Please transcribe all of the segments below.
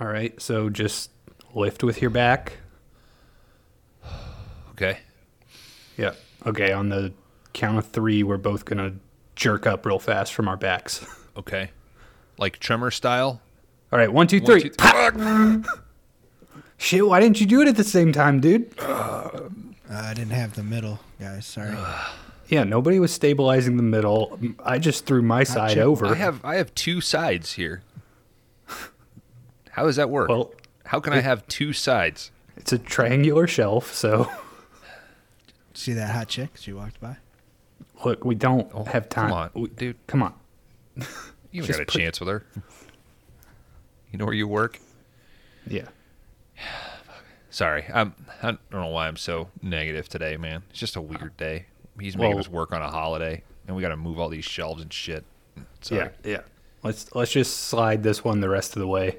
All right, so just lift with your back. Okay. Yeah. Okay, on the count of three, we're both gonna jerk up real fast from our backs. Okay. Like tremor style. All right, one, two, One, three. two, th- Shit, why didn't you do it at the same time, dude? Uh, I didn't have the middle, guys. Sorry. Yeah, nobody was stabilizing the middle. I just threw my side check- over. I have I have two sides here. How does that work? Well, How can I have two sides? it's a triangular shelf, so See that hot chick? She walked by. look, we don't oh, have time. Oh, Come on, We- dude. come on. You got a put- chance with her. You know where you work? Yeah. Sorry, I'm. I don't know why I'm so negative today, man. It's just a weird day. He's making Well- us work on a holiday, and we got to move all these shelves and shit. Sorry. Yeah, yeah. Let's let's just slide this one the rest of the way.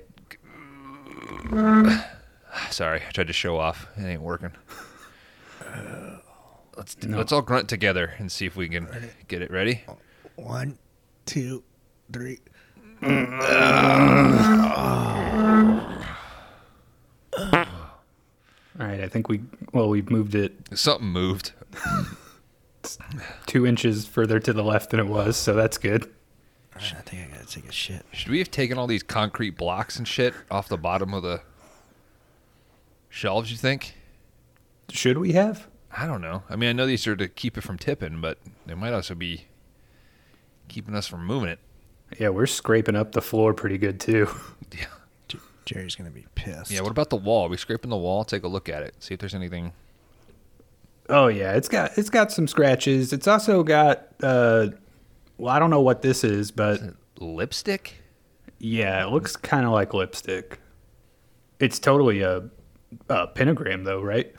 Sorry, I tried to show off. It ain't working. Uh, let's No. let's all grunt together and see if we can get it ready. One, two, three. All right, I think we well we've moved it Something moved. two inches further to the left than it was, so that's good. I think I gotta take a shit. Should we have taken all these concrete blocks and shit off the bottom of the shelves? You think? Should we have? I don't know. I mean, I know these are to keep it from tipping, but they might also be keeping us from moving it. Yeah, we're scraping up the floor pretty good too. Yeah. J- Jerry's gonna be pissed. Yeah. What about the wall? Are we scraping the wall? Take a look at it. See if there's anything. Oh yeah, it's got it's got some scratches. It's also got uh well, I don't know what this is, but Lipstick? yeah, it looks kind of like lipstick. It's totally a, a pentagram though, right?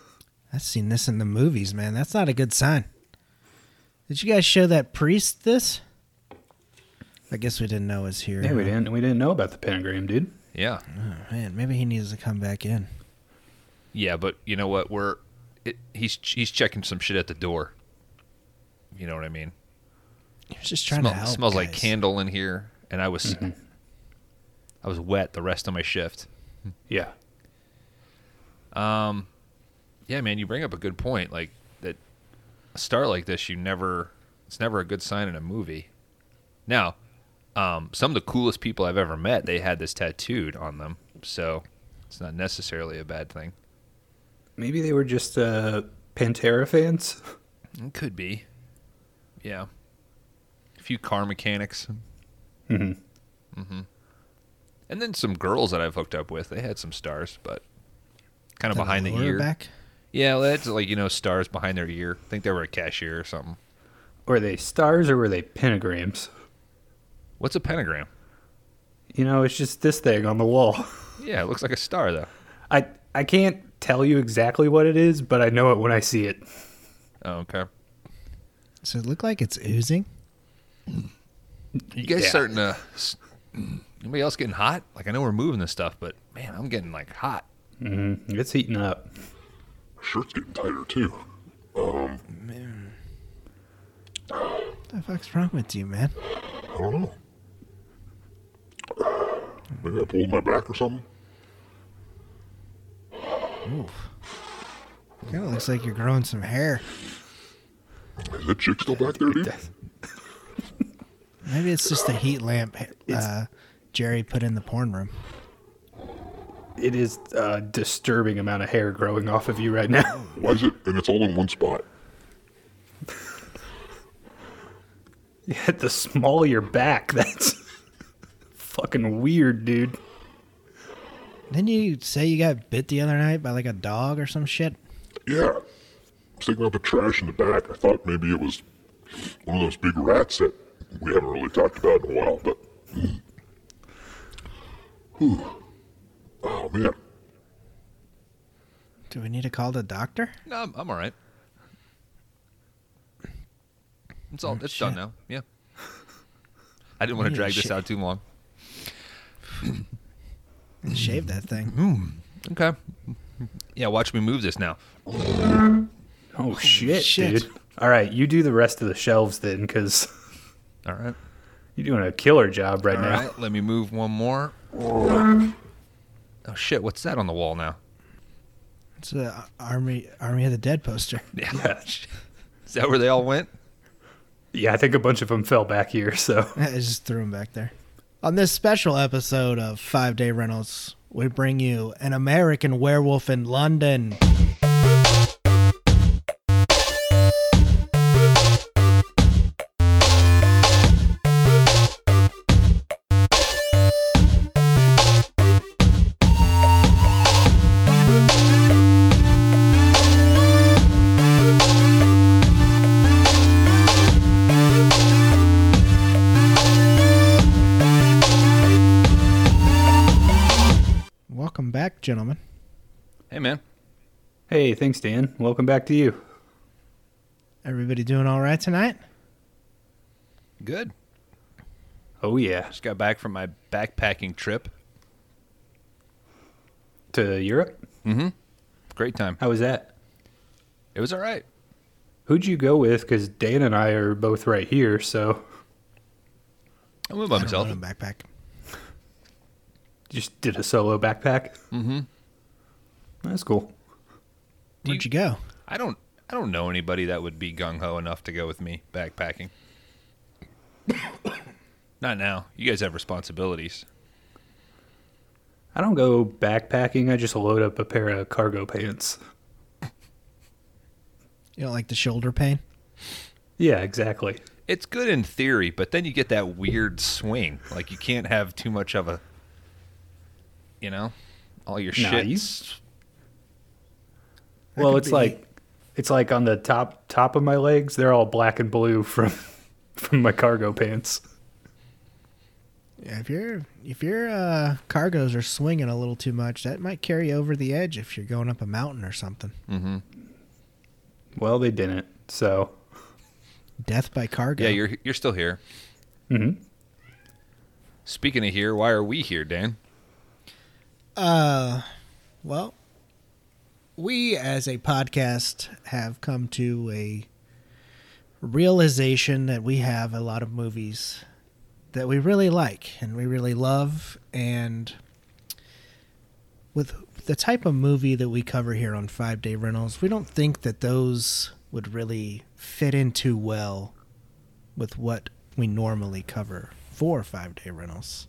I've seen this in the movies, man. That's not a good sign. Did you guys show that priest this? I guess we didn't know it was here. Yeah, we didn't we didn't know about the pentagram, dude. Yeah. Oh, man, maybe he needs to come back in. Yeah, but you know what? We're it, he's he's checking some shit at the door. You know what I mean? He was just trying Smell- to help. smells like candle in here, and I was Mm-hmm. I was wet the rest of my shift. Yeah. Um, yeah, man, you bring up a good point. Like that, a star like this, you never. It's never a good sign in a movie. Now, um, some of the coolest people I've ever met, they had this tattooed on them, so it's not necessarily a bad thing. Maybe they were just uh Pantera fans. It could be. Yeah. A few car mechanics. Mhm. Mm-hmm. And then some girls that I've hooked up with, they had some stars, but kind of Then behind the ear. Back? Yeah, well, that's like, you know, stars behind their ear. I think they were a cashier or something. Were they stars or were they pentagrams? What's a pentagram? You know, it's just this thing on the wall. Yeah, it looks like a star, though. I I can't tell you exactly what it is, but I know it when I see it. Oh, okay. Does it look like it's oozing? You guys Yeah. starting to. Anybody else getting hot? Like, I know we're moving this stuff, but man, I'm getting like hot. hmm It's heating up. Shirt's getting tighter too. Man, What the fuck's wrong with you, man? I don't know. Maybe I pulled my back or something. Kind of looks like you're growing some hair. Is that chick still back there, dude? Maybe it's just a heat lamp uh, Jerry put in the porn room. It is a disturbing amount of hair growing off of you right now. Why is it? And it's all in one spot. Yeah, the small of your back. That's fucking weird, dude. Didn't you say you got bit the other night by like a dog or some shit? Yeah. I was taking out the trash in the back. I thought maybe it was one of those big rats that we haven't really talked about in a while, but. Hmm. Whew. Oh, man. Do we need to call the doctor? No, I'm, I'm all right. It's all. Oh, it's done now. Yeah. I didn't want to drag this shit. out too long. Shave that thing. Hmm. Okay. Yeah, watch me move this now. Oh shit, shit. dude. All right, you do the rest of the shelves then, because All right. you're doing a killer job right All now. right. Let me move one more. Oh shit! What's that on the wall now? It's the army Army of the Dead poster. Yeah. Is that where they all went? Yeah, I think a bunch of them fell back here. So I just threw them back there. On this special episode of Five Day Rentals, we bring you an American Werewolf in London. Gentlemen. Hey man, hey, thanks, Dan. Welcome back to you. Everybody doing all right tonight? good. Oh yeah, Just got back from my backpacking trip. to Europe. Mm-hmm. Great time. How was that? It was all right. Who'd you go with? Because Dan and I are both right here. So I went by I don't myself. own a backpack. Just did a solo backpack. Mm-hmm. That's cool. Where'd you go? I don't. I don't know anybody that would be gung ho enough to go with me backpacking. Not now. You guys have responsibilities. I don't go backpacking. I just load up a pair of cargo pants. You don't like the shoulder pain? Yeah, exactly. It's good in theory, but then you get that weird swing. Like you can't have too much of a, you know, all your Nah, shit. you- well, it's be- like it's like on the top top of my legs. They're all black and blue from from my cargo pants. Yeah, if your if your uh, cargoes are swinging a little too much, that might carry over the edge if you're going up a mountain or something. Mm-hmm. Well, they didn't. So, Death by cargo. Yeah, you're you're still here. Mm-hmm. Speaking of here, why are we here, Dan? Uh, well, we as a podcast have come to a realization that we have a lot of movies that we really like and we really love, and with the type of movie that we cover here on Five Day Rentals, we don't think that those would really fit in too well with what we normally cover for Five Day Rentals.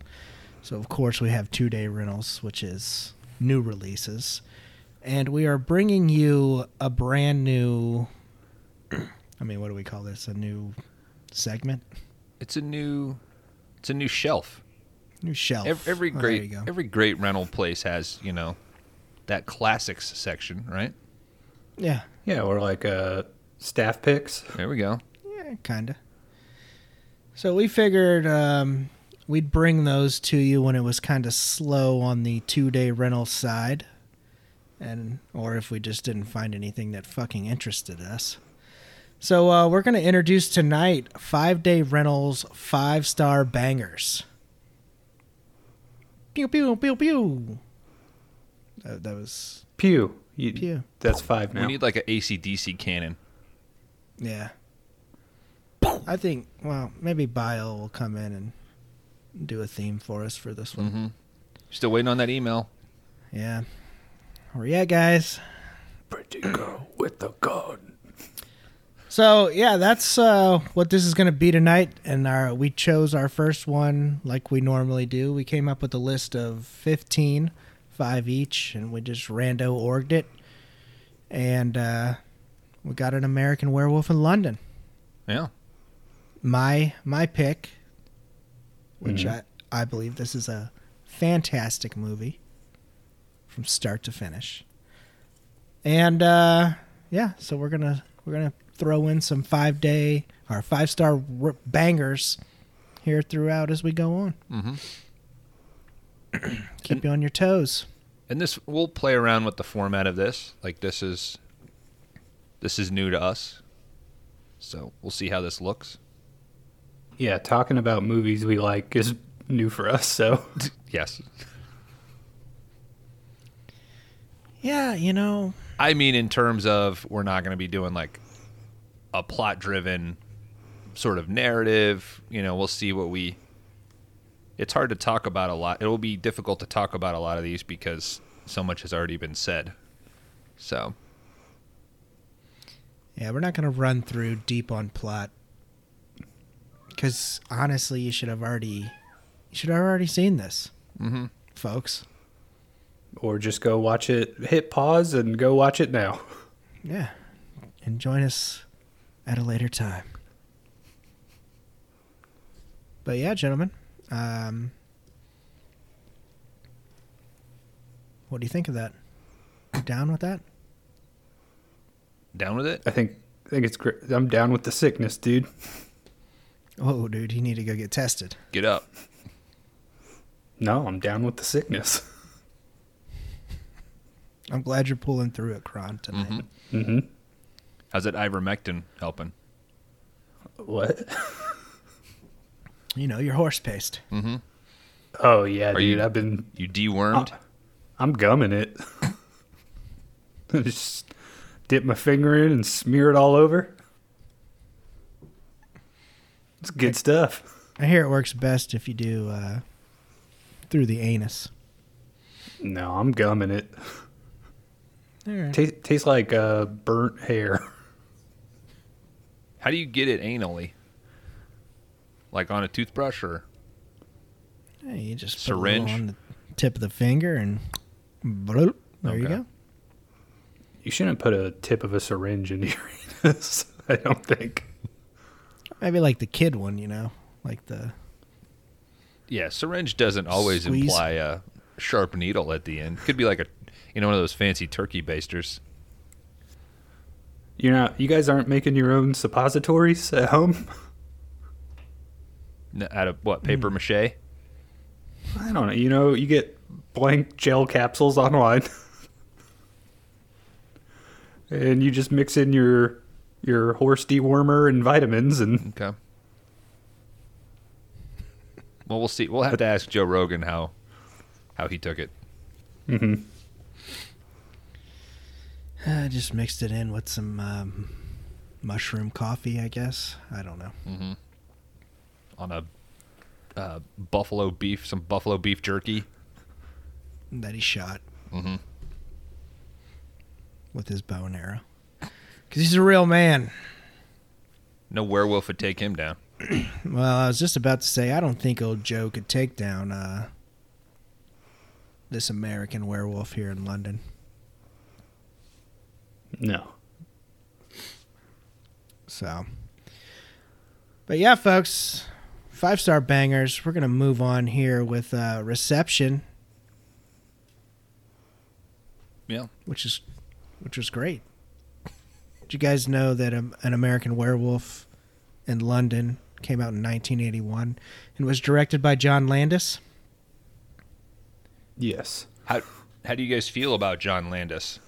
So of course we have two day rentals, which is new releases, and we are bringing you a brand new. I mean, what do we call this? A new segment, It's a new, it's a new shelf. new shelf. Every, every Oh, great you go. every great rental place has you know that classics section, right? yeah, yeah, or like uh, staff picks. There we go. yeah, kinda. So we figured um, we'd bring those to you when it was kind of slow on the two day rental side, and or if we just didn't find anything that fucking interested us. So uh, we're gonna introduce tonight five day rentals, five star bangers. Pew pew pew pew. That, that was Pew. You, pew. That's five now. We need like an ACDC cannon. Yeah. I think well maybe Bio will come in and do a theme for us for this one. Mm-hmm. Still waiting on that email. Yeah. Where you at, guys? Pretty girl with the gun. So yeah, that's uh, what this is going to be tonight. And our we chose our first one like we normally do. We came up with a list of 15, five each, and we just rando orged it. And uh, we got an American Werewolf in London. Yeah. My my pick, which Mhm. I I believe this is a fantastic movie from start to finish. And uh, yeah, so we're gonna we're gonna throw in some five day or five star bangers here throughout as we go on. Mm-hmm. Keep you on your toes. And this we'll play around with the format of this. Like this is this is new to us. So we'll see how this looks. Yeah, talking about movies we like is mm-hmm. new for us. So Yes. Yeah, you know, I mean in terms of we're not going to be doing like a plot driven sort of narrative, you know, we'll see what we it's hard to talk about a lot. It will be difficult to talk about a lot of these because so much has already been said. So Yeah, we're not going to run through deep on plot because honestly, you should have already, you should have already seen this, Mhm. folks. Or just go watch it, hit pause and go watch it now. Yeah, and join us at a later time. But yeah, gentlemen, um, what do you think of that? You down with that? down with it. I think I think it's great. I'm down with the sickness, dude. Oh, dude, you need to go get tested. Get up. No, I'm down with the sickness. I'm glad you're pulling through it, Kron, tonight. Mhm. Mm-hmm. How's that ivermectin helping? What? You know, your horse paste. Mm-hmm. Oh yeah, Are dude. you- I've been. You dewormed. I'm gumming it. Just dip my finger in and smear it all over. It's good stuff. I hear it works best if you do uh, through the anus. No, I'm gumming it. All right. Ta tastes like uh, burnt hair. How do you get it anally? Like on a toothbrush or? Hey, you just put a little Syringe? on the tip of the finger and bloop, there you Okay. go. You shouldn't put a tip of a syringe into your anus. I don't think. Maybe like the kid one, you know, like the Yeah, syringe doesn't always Squeeze. imply a sharp needle at the end. Could be like a, you know, one of those fancy turkey basters. You're not. You guys aren't making your own suppositories at home. N- Out of what paper hmm. mache? I don't know. You know, you get blank gel capsules online, and you just mix in your your horse dewormer and vitamins, and Okay. Well, we'll see. We'll have to ask Joe Rogan how how he took it. Mm-hmm. I just mixed it in with some um, mushroom coffee, I guess. I don't know. Mm-hmm. On a uh, buffalo beef, some buffalo beef jerky. That he shot mm-hmm. with his bow and arrow. Because he's a real man. No werewolf would take him down. Well, I was just about to say, I don't think old Joe could take down uh, this American werewolf here in London. no. So, but yeah, folks, five star bangers. We're gonna move on here with uh, reception, Yeah. which is which was great. Did you guys know that um, an American Werewolf in London came out in 1981 and was directed by John Landis? Yes. How how do you guys feel about John Landis?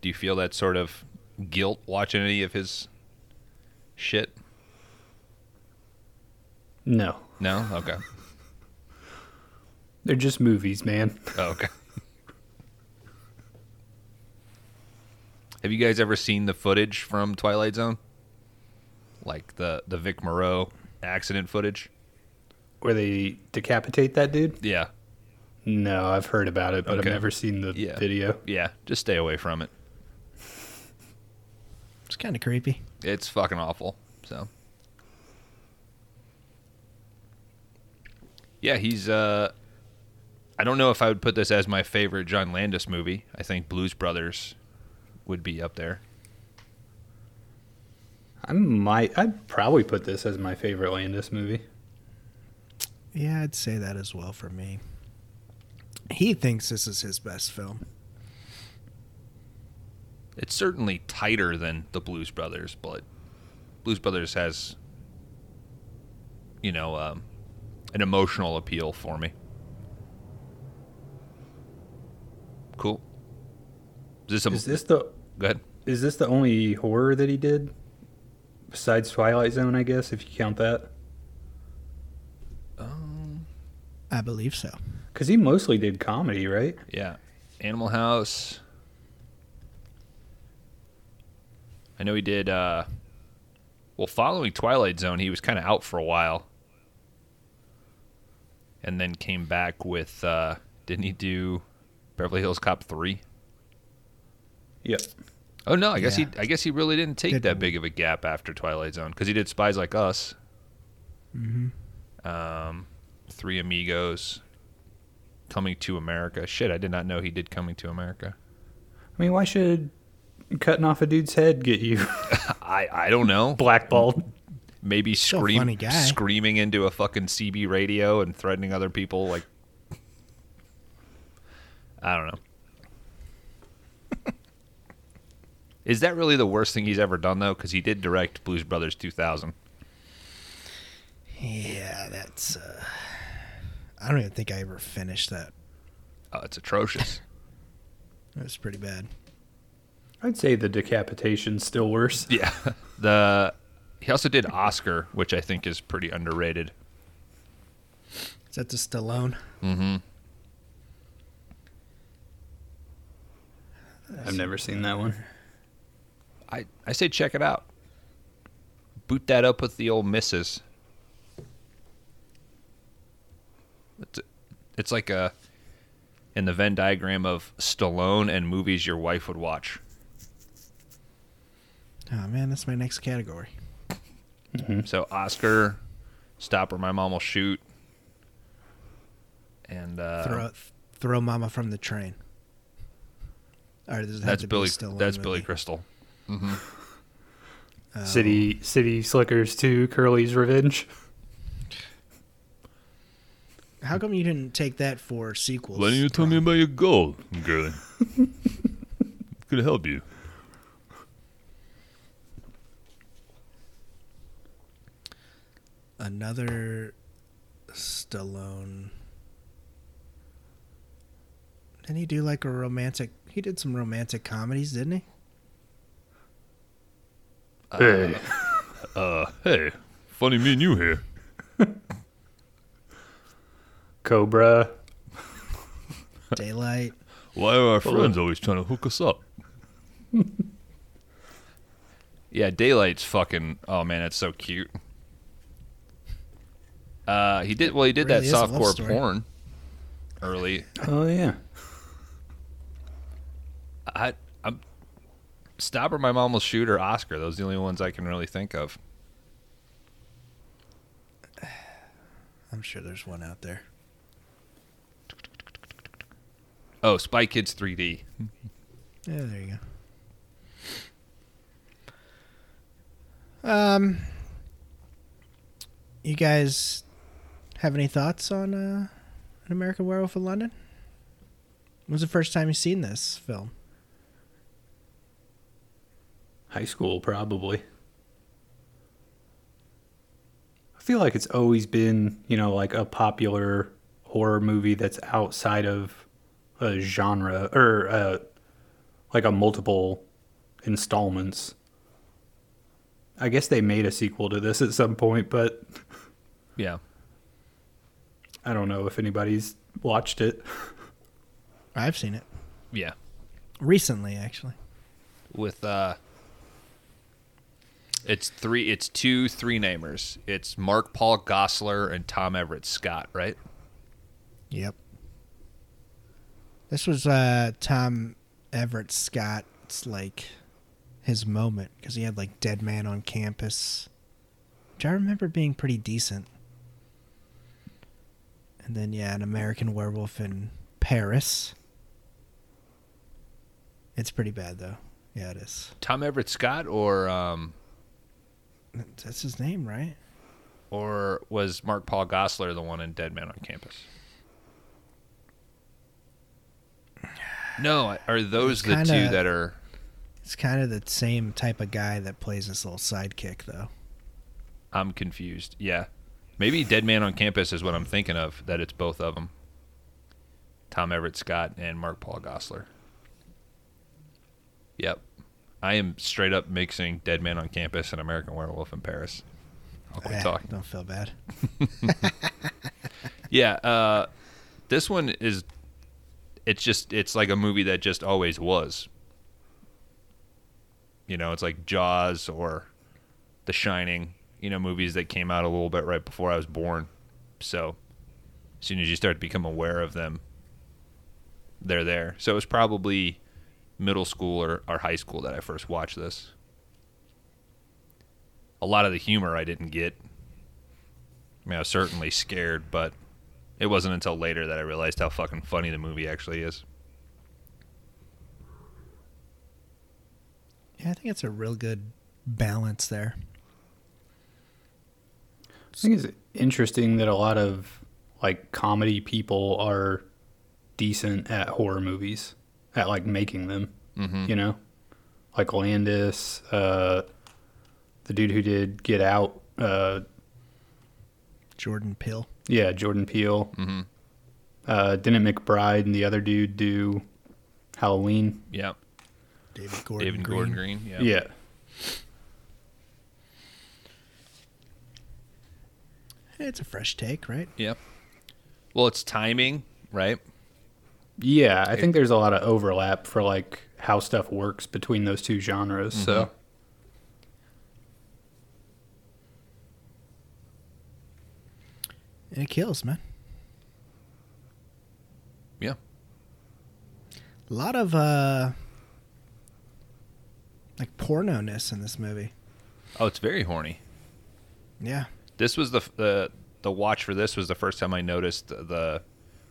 Do you feel that sort of guilt watching any of his shit? No. No. Okay. They're just movies, man. Oh, okay. Have you guys ever seen the footage from Twilight Zone? Like the the Vic Morrow accident footage? Where they decapitate that dude? Yeah. No, I've heard about it, but Okay. I've never seen the Yeah. video. Yeah. Just stay away from it. It's kind of creepy. It's fucking awful. So. Yeah, he's uh I don't know if I would put this as my favorite John Landis movie. I think Blues Brothers would be up there. I might. I'd probably put this as my favorite Landis movie. Yeah, I'd say that as well for me. He thinks this is his best film. It's certainly tighter than the Blues Brothers, but Blues Brothers has, you know, um, an emotional appeal for me. Cool. Is this a? Is this the Go ahead. is this the only horror that he did besides Twilight Zone? I guess if you count that, I believe so. because he mostly did comedy, right? Yeah. Animal House. I know he did uh well following Twilight Zone he was kind of out for a while. and then came back with uh, didn't he do Beverly Hills Cop three? Yep. Oh no, I guess Yeah. he I guess he really didn't take Didn't. that big of a gap after Twilight Zone because he did Spies Like Us, mm-hmm. um, Three Amigos, Coming to America. Shit, I did not know he did Coming to America. I mean, why should cutting off a dude's head get you I I don't know. blackballed? Maybe a scream funny guy. screaming into a fucking CB radio and threatening other people like. I don't know. Is that really the worst thing he's ever done though? Because he did direct Blues Brothers 2000. Yeah, that's. Uh, I don't even think I ever finished that. Oh, it's atrocious. It was pretty bad. I'd say the decapitation's still worse. yeah. The he also did Oscar, which I think is pretty underrated. Is that the Stallone? Mm-hmm. I've never seen that one. I I say check it out. Boot that up with the old missus. It's, it's like a in the Venn diagram of Stallone and movies your wife would watch. Oh man, that's my next category. So Oscar, Stop or My Mom Will Shoot, and uh, throw throw Mama from the train. All right, does it have that's to Billy. a Stallone That's Billy movie? Crystal. City City Slickers 2, Curly's Revenge. How come you didn't take that for sequels? Why don't you tell me about your goal, girlie? Could help you. Another Stallone. Didn't he do like a romantic? He did some romantic comedies, didn't he? Hey. Uh, hey, funny me and you here. Cobra. Daylight. Why are our friends always trying to hook us up? Yeah, Daylight's fucking. Oh man, that's so cute. Uh, he did well. He did Really that love softcore porn early. Oh yeah. I I'm Stop or My Mom Will Shoot or Oscar. Those are the only ones I can really think of. I'm sure there's one out there. Oh, Spy Kids 3D. Yeah, there you go. Um, you guys have any thoughts on uh, an American Werewolf in London? When was the first time you've seen this film? High school, probably. I feel like it's always been, you know, like a popular horror movie that's outside of a genre or uh, like a multiple installments. I guess they made a sequel to this at some point, but Yeah. I don't know if anybody's watched it. I've seen it Yeah. recently, actually. With uh it's three it's two three namers. It's Mark Paul Gosselaar and Tom Everett Scott, right? Yep. This was uh, Tom Everett Scott's like his moment because he had like Dead Man on Campus, which I remember being pretty decent. And then yeah, an American Werewolf in Paris. It's pretty bad though. Yeah, it is. Tom Everett Scott or um That's his name, right? or was Mark Paul Gosselaar the one in Dead Man on Campus? No, are those the kinda- two that are It's kind of the same type of guy that plays this little sidekick though. I'm confused. Yeah. Maybe Dead Man on Campus is what I'm thinking of, that it's both of them. Tom Everett Scott and Mark Paul Gosselaar. Yep. I am straight up mixing Dead Man on Campus and American Werewolf in Paris. I'll quit Eh, talking. Don't feel bad. Yeah, uh, this one is. It's just it's like a movie that just always was. You know, it's like Jaws or The Shining. You know, movies that came out a little bit right before I was born. So, As soon as you start to become aware of them, they're there. So it was probably middle school or, or high school that I first watched this. A lot of the humor I didn't get. I mean, I was certainly scared, but it wasn't until later that I realized how fucking funny the movie actually is. Yeah, I think it's a real good balance there. I think it's interesting that a lot of like comedy people are decent at horror movies, at like making them. Mm-hmm. You know, like Landis, uh, the dude who did Get Out. Uh, Jordan Peele. yeah, Jordan Peele. Mm-hmm. Uh, didn't McBride and the other dude do Halloween? Yeah. David Gordon David Green. Gordon Green. Yeah. Yeah. It's a fresh take, right? Yeah. Well, it's timing, right? Yeah, I think there's a lot of overlap for like how stuff works between those two genres. So And it kills, man. Yeah. A lot of uh like porno-ness in this movie. Oh, it's very horny. Yeah. This was the the the watch for this was the first time I noticed the, the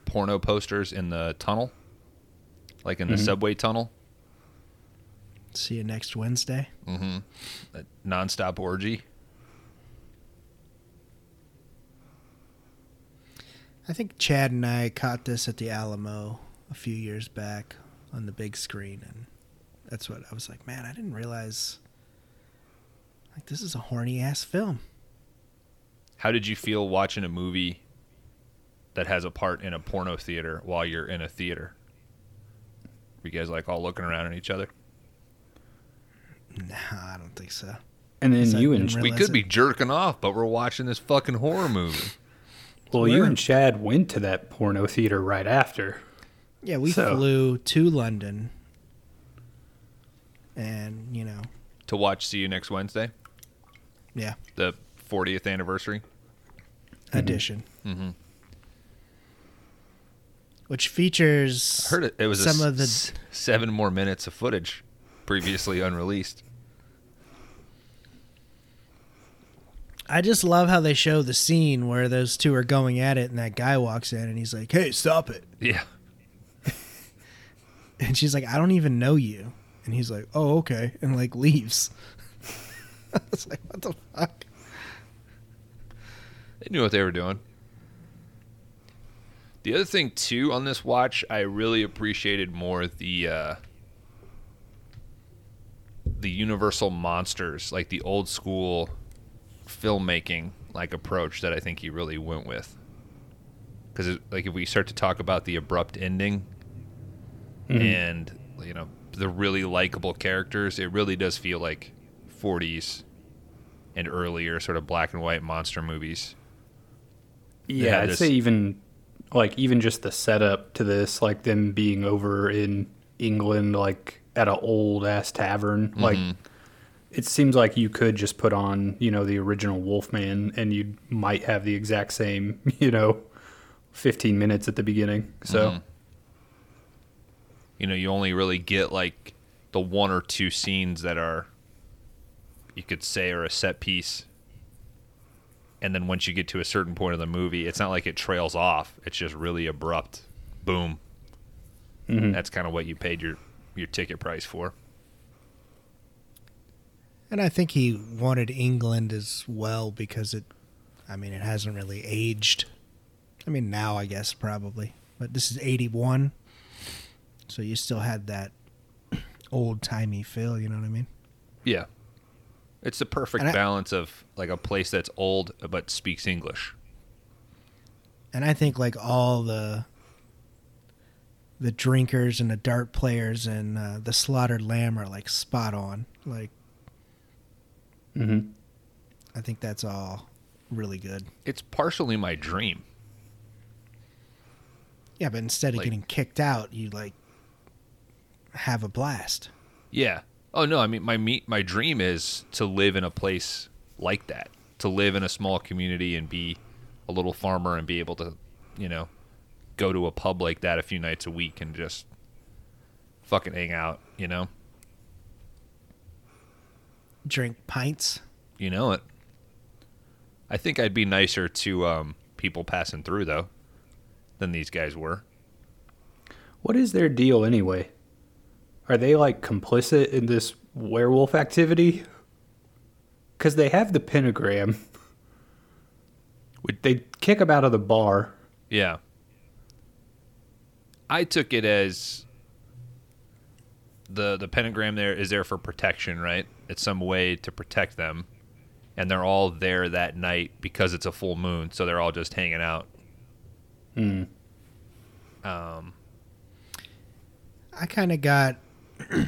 porno posters in the tunnel, like in the subway tunnel. See you next Wednesday. Mm-hmm. That nonstop orgy. I think Chad and I caught this at the Alamo a few years back on the big screen and that's what I was like, man, I didn't realize like this is a horny ass film. How did you feel watching a movie that has a part in a porno theater while you're in a theater? Were you guys like all looking around at each other? Nah, I don't think so. and then you and we could it. be jerking off, but we're watching this fucking horror movie. well, you We're- and Chad went to that porno theater right after. Yeah, we So- flew to London and, you know, to watch See You Next Wednesday, yeah, the 40th anniversary. edition. Mm-hmm. Which features I heard it, it was some of the s- seven more minutes of footage previously unreleased. I just love how they show the scene where those two are going at it and that guy walks in and he's like, "Hey, stop it." Yeah. And she's like, "I don't even know you." And he's like, "Oh, okay." And like leaves. I was like, "What the fuck?" They knew what they were doing. The other thing too on this watch, I really appreciated more the uh, the Universal monsters, like the old school filmmaking like approach that I think he really went with. Because like if we start to talk about the abrupt ending and you know the really likable characters, it really does feel like 40s and earlier sort of black and white monster movies. Yeah, Yeah, I'd this- say even like even just the setup to this, like them being over in England, like at an old ass tavern, mm-hmm. like it seems like you could just put on, you know, the original Wolfman, and you might have the exact same, you know, fifteen minutes at the beginning. So. Mm-hmm. You know you only really get like the one or two scenes that are you could say are a set piece and then once you get to a certain point of the movie it's not like it trails off it's just really abrupt boom mm-hmm. that's kind of what you paid your your ticket price for And I think he wanted England as well because it, I mean, it hasn't really aged. I mean, now I guess probably, but this is '81, so you still had that old timey feel. You know what I mean? yeah it's the perfect I- balance of like a place that's old but speaks english And I think like all the the drinkers and the dart players and uh, the slaughtered lamb are like spot on. Like mhm. I think that's all really good. it's partially my dream Yeah, but instead of Like- getting kicked out, you like have a blast. Yeah. Oh no, I mean my meet my dream is to live in a place like that. To live in a small community and be a little farmer and be able to you know, go to a pub like that a few nights a week and just fucking hang out, you know? Drink pints. You know it. I think I'd be nicer to um, people passing through though than these guys were. What is their deal anyway? Are they like complicit in this werewolf activity? Because they have the pentagram. They kick him out of the bar. Yeah. I took it as the the pentagram there is there for protection, right? It's some way to protect them. And they're all there that night because it's a full moon, so they're all just hanging out. Hmm. Um I kind of got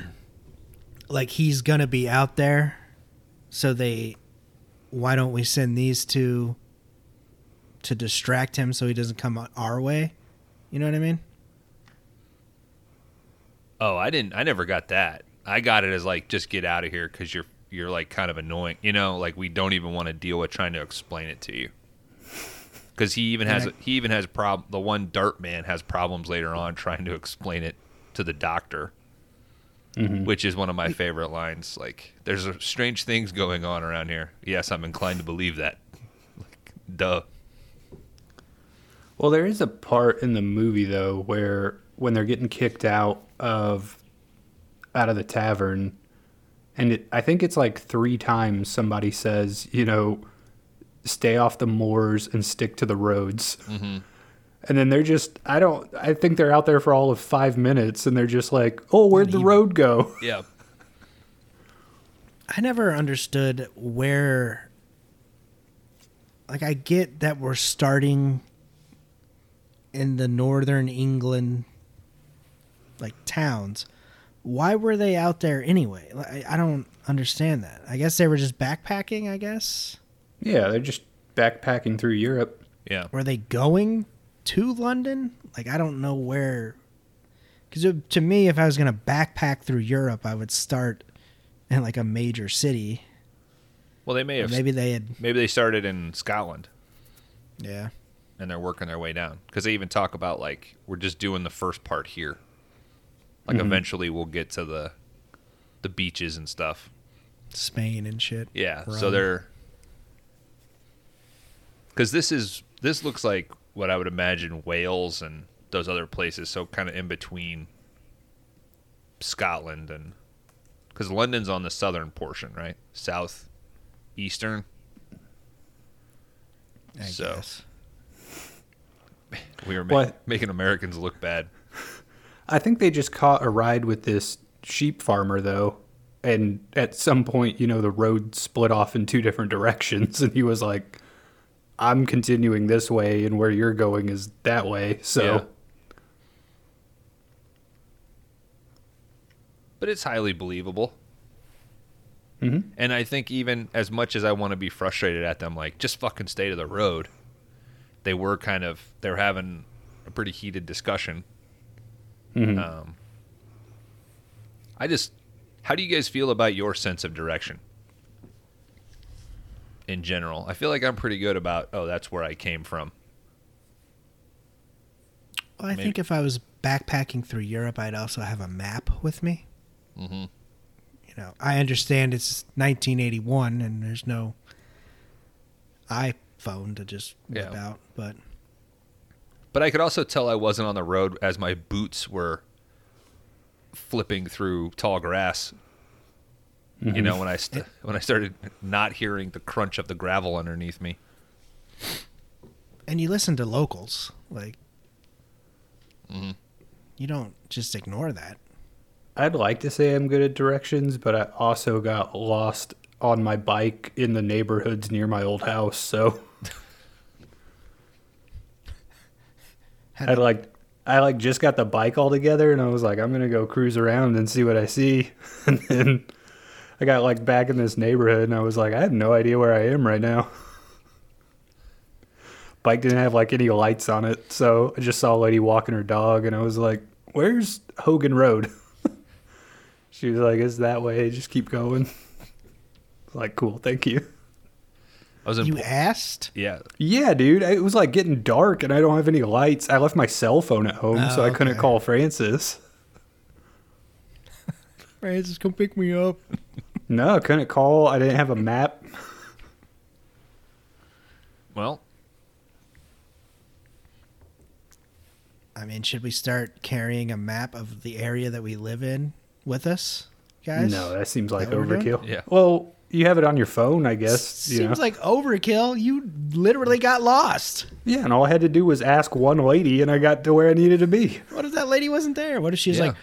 like he's gonna be out there, so they. Why don't we send these two to distract him so he doesn't come our way? You know what I mean? Oh, I didn't. I never got that. I got it as like just get out of here because you're you're like kind of annoying. You know, like we don't even want to deal with trying to explain it to you. Because he even has And he even has problem the one Dart man has problems later on trying to explain it to the doctor, Mm-hmm. which is one of my favorite lines. Like, there's strange things going on around here. Yes, I'm inclined to believe that. Like, duh. Well, there is a part in the movie though where when they're getting kicked out of out of the tavern, and it, I think it's like three times somebody says, you know, stay off the moors and stick to the roads. Mm-hmm. And then they're just, I don't, I think they're out there for all of five minutes and they're just like, oh, where'd the road go? Yeah. I never understood where. Like, I get that we're starting in the northern England, like towns. Why were they out there anyway? Like, I I don't understand that. I guess they were just backpacking. I guess Yeah, they're just backpacking through Europe. Yeah. were they going to London? Like, I don't know where. Because to me, if I was gonna backpack through Europe, I would start in like a major city. Well, they may Or have. maybe they had. maybe they started in Scotland. Yeah. and they're working their way down because they even talk about like we're just doing the first part here like mm-hmm. eventually we'll get to the the beaches and stuff Spain and shit. yeah so they're because this is this looks like what i would imagine wales and those other places so kind of in between scotland and because london's on the southern portion right south eastern I so- guess. we were ma- making americans look bad I think they just caught a ride with this sheep farmer though. And at some point, you know, the road split off in two different directions and he was like I'm continuing this way and where you're going is that way. So Yeah. but it's highly believable. Mhm. And I think even as much as I want to be frustrated at them, like just fucking stay to the road, they were kind of they're having a pretty heated discussion. Um, I just, how do you guys feel about your sense of direction in general? I feel like I'm pretty good about. Oh, that's where I came from. Well, I Maybe- think if I was backpacking through Europe, I'd also have a map with me. Mm-hmm. You know, I understand it's 1981 and there's no iPhone to just whip Yeah. out, but But I could also tell I wasn't on the road as my boots were flipping through tall grass. You know, when I st- when I started not hearing the crunch of the gravel underneath me. and you listen to locals, like Mm-hmm. you don't just ignore that. I'd like to say I'm good at directions, but I also got lost on my bike in the neighborhoods near my old house. So I like I like just got the bike all together and I was like, I'm gonna go cruise around and see what I see. And then I got like back in this neighborhood and I was like, I have no idea where I am right now. Bike didn't have like any lights on it, so I just saw a lady walking her dog and I was like, Where's Hogan Road? she was like, It's that way, just keep going. like, cool, thank you. I was in. You Po- asked? yeah, Yeah, dude. It was like getting dark and I don't have any lights. I left my cell phone at home, Oh, so I oh, couldn't call Francis. Francis, come pick me up. No, I couldn't call. I didn't have a map. well, I mean, should we start carrying a map of the area that we live in with us, guys? No, that seems like that what we're doing? overkill. Yeah. Well, you have it on your phone, I guess. you Seems know? like overkill. You literally got lost. yeah, and all I had to do was ask one lady, and I got to where I needed to be. What if that lady wasn't there? What if she's Yeah. like,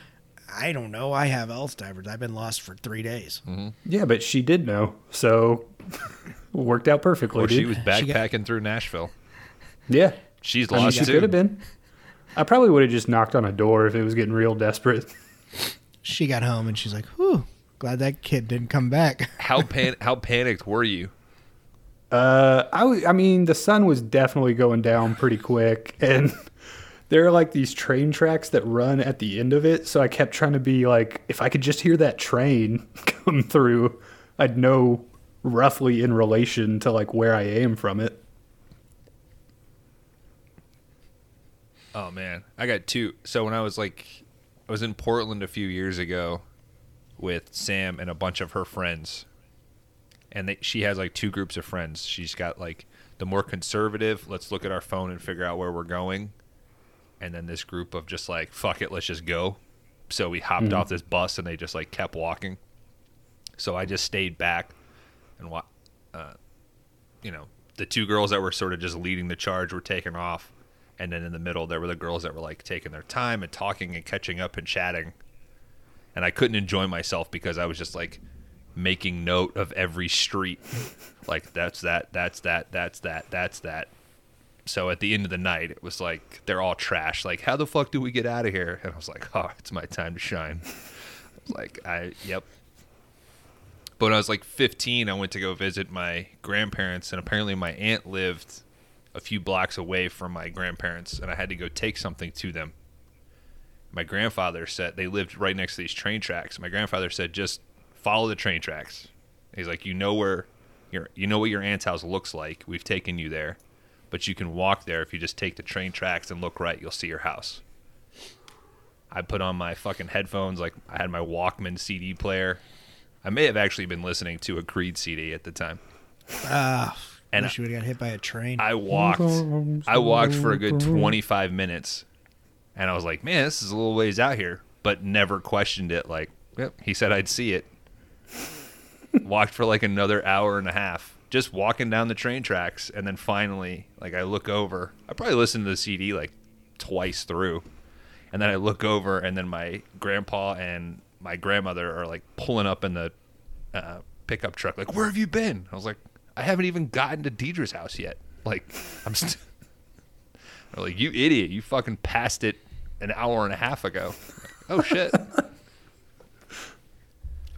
I don't know. I have Alzheimer's. I've been lost for three days. Yeah, but she did know, so worked out perfectly. or she dude. was She got- backpacking through Nashville. Yeah, She's I mean, lost she too. could have been. I probably would have just knocked on a door if it was getting real desperate. She got home and she's like, whew, glad that kid didn't come back. How pan- How panicked were you? Uh, I, w- I mean, the sun was definitely going down pretty quick, and there are like these train tracks that run at the end of it. So I kept trying to be like, if I could just hear that train come through, I'd know roughly in relation to like where I am from it. Oh man, I got two. So when I was like, I was in Portland a few years ago with Sam and a bunch of her friends, and they, she has like two groups of friends. She's got like the more conservative, let's look at our phone and figure out where we're going, and then this group of just like fuck it, let's just go. So we hopped off this bus and they just like kept walking. So I just stayed back and wa- uh, you know, the two girls that were sort of just leading the charge were taking off. And then in the middle, there were the girls that were like taking their time and talking and catching up and chatting. And I couldn't enjoy myself because I was just like making note of every street. like, that's that, that's that, that's that, that's that. So at the end of the night, it was like they're all trash. Like, how the fuck do we get out of here? And I was like, oh, it's my time to shine. Like, I, yep, but when I was like 15, I went to go visit my grandparents, and apparently my aunt lived a few blocks away from my grandparents, and I had to go take something to them. My grandfather said they lived right next to these train tracks. My grandfather said, "Just follow the train tracks." He's like, "You know where your you know what your aunt's house looks like. We've taken you there, but you can walk there if you just take the train tracks and look right. You'll see your house." I put on my fucking headphones, like I had my Walkman CD player. I may have actually been listening to a Creed CD at the time. Ah, And wish you would have got hit by a train. I walked I walked for a good 25 minutes and I was like, "Man, this is a little ways out here," but never questioned it like, "Yep, he said I'd see it." walked for like another hour and a half just walking down the train tracks and then finally like I look over. I probably listened to the CD like twice through. And then I look over and then my grandpa and my grandmother are like pulling up in the uh, pickup truck like, "Where have you been?" I was like, "I haven't even gotten to Deidre's house yet." Like, I'm st- like, "You idiot! You fucking passed it an hour and a half ago." oh shit.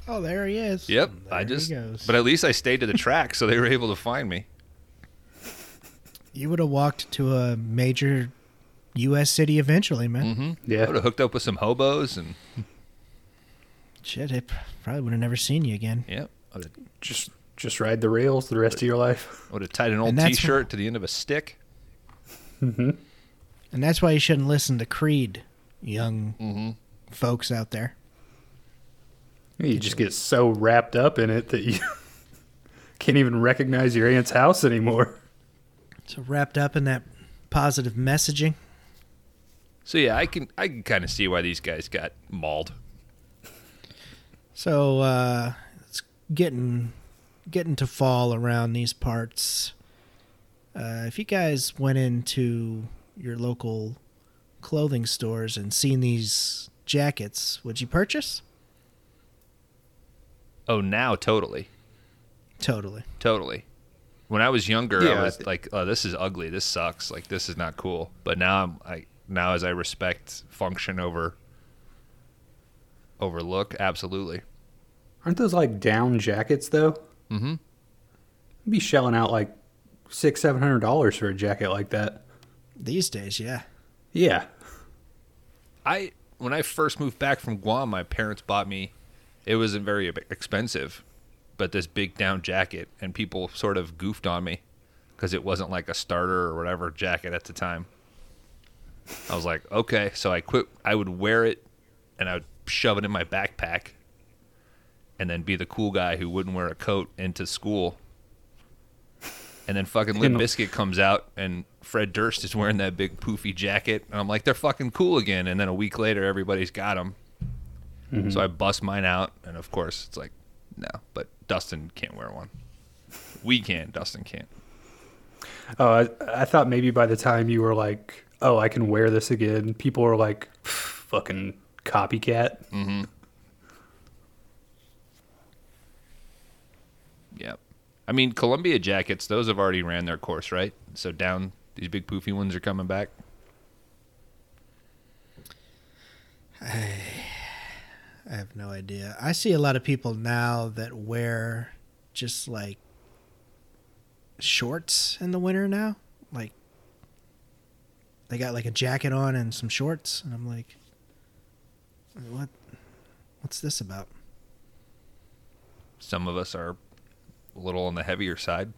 oh, there he is. Yep. There I he just goes. But at least I stayed to the track so they were able to find me. you would have walked to a major U.S. city eventually, man. Mm-hmm. I would have hooked up with some hobos and Shit, they probably would have never seen you again. yeah, I would have, just just ride the rails the rest of your life. would have tied an old T-shirt to the end of a stick. Mm-hmm. And that's why you shouldn't listen to Creed, young Mm-hmm. folks out there. You just get so wrapped up in it that you can't even recognize your aunt's house anymore. So wrapped up in that positive messaging. So yeah, I can I can kind of see why these guys got mauled. So uh, it's getting getting to fall around these parts. Uh, if you guys went into your local clothing stores and seen these jackets, would you purchase? Oh, now totally, Totally. totally. When I was younger, I was like, "Oh, this is ugly. This sucks. Like, this is not cool." But now I'm like, now as I respect function over overlook, absolutely. Aren't those like down jackets though? Mm-hmm. You'd be shelling out like six, seven hundred dollars for a jacket like that. These days, yeah. Yeah. I when I first moved back from Guam, my parents bought me. It wasn't very expensive, but this big down jacket, and people sort of goofed on me because it wasn't like a starter or whatever jacket at the time. I was like, okay, so I quit. I would wear it, and I would shove it in my backpack, and then be the cool guy who wouldn't wear a coat into school. And then fucking Limp Bizkit comes out, and Fred Durst is wearing that big poofy jacket, and I'm like, they're fucking cool again. And then a week later, everybody's got them. Mm-hmm. So I bust mine out, and of course, it's like, no, but Dustin can't wear one. We can, Dustin can't. Oh, I, I thought maybe by the time you were like, "Oh, I can wear this again," people were like, "Fucking copycat." Mm-hmm. Yep. I mean, Columbia jackets, those have already ran their course, right? So down, these big poofy ones are coming back. I have no idea. I see a lot of people now that wear just like shorts in the winter now. Like they got like a jacket on and some shorts, and I'm like, what? What's this about? Some of us are a little on the heavier side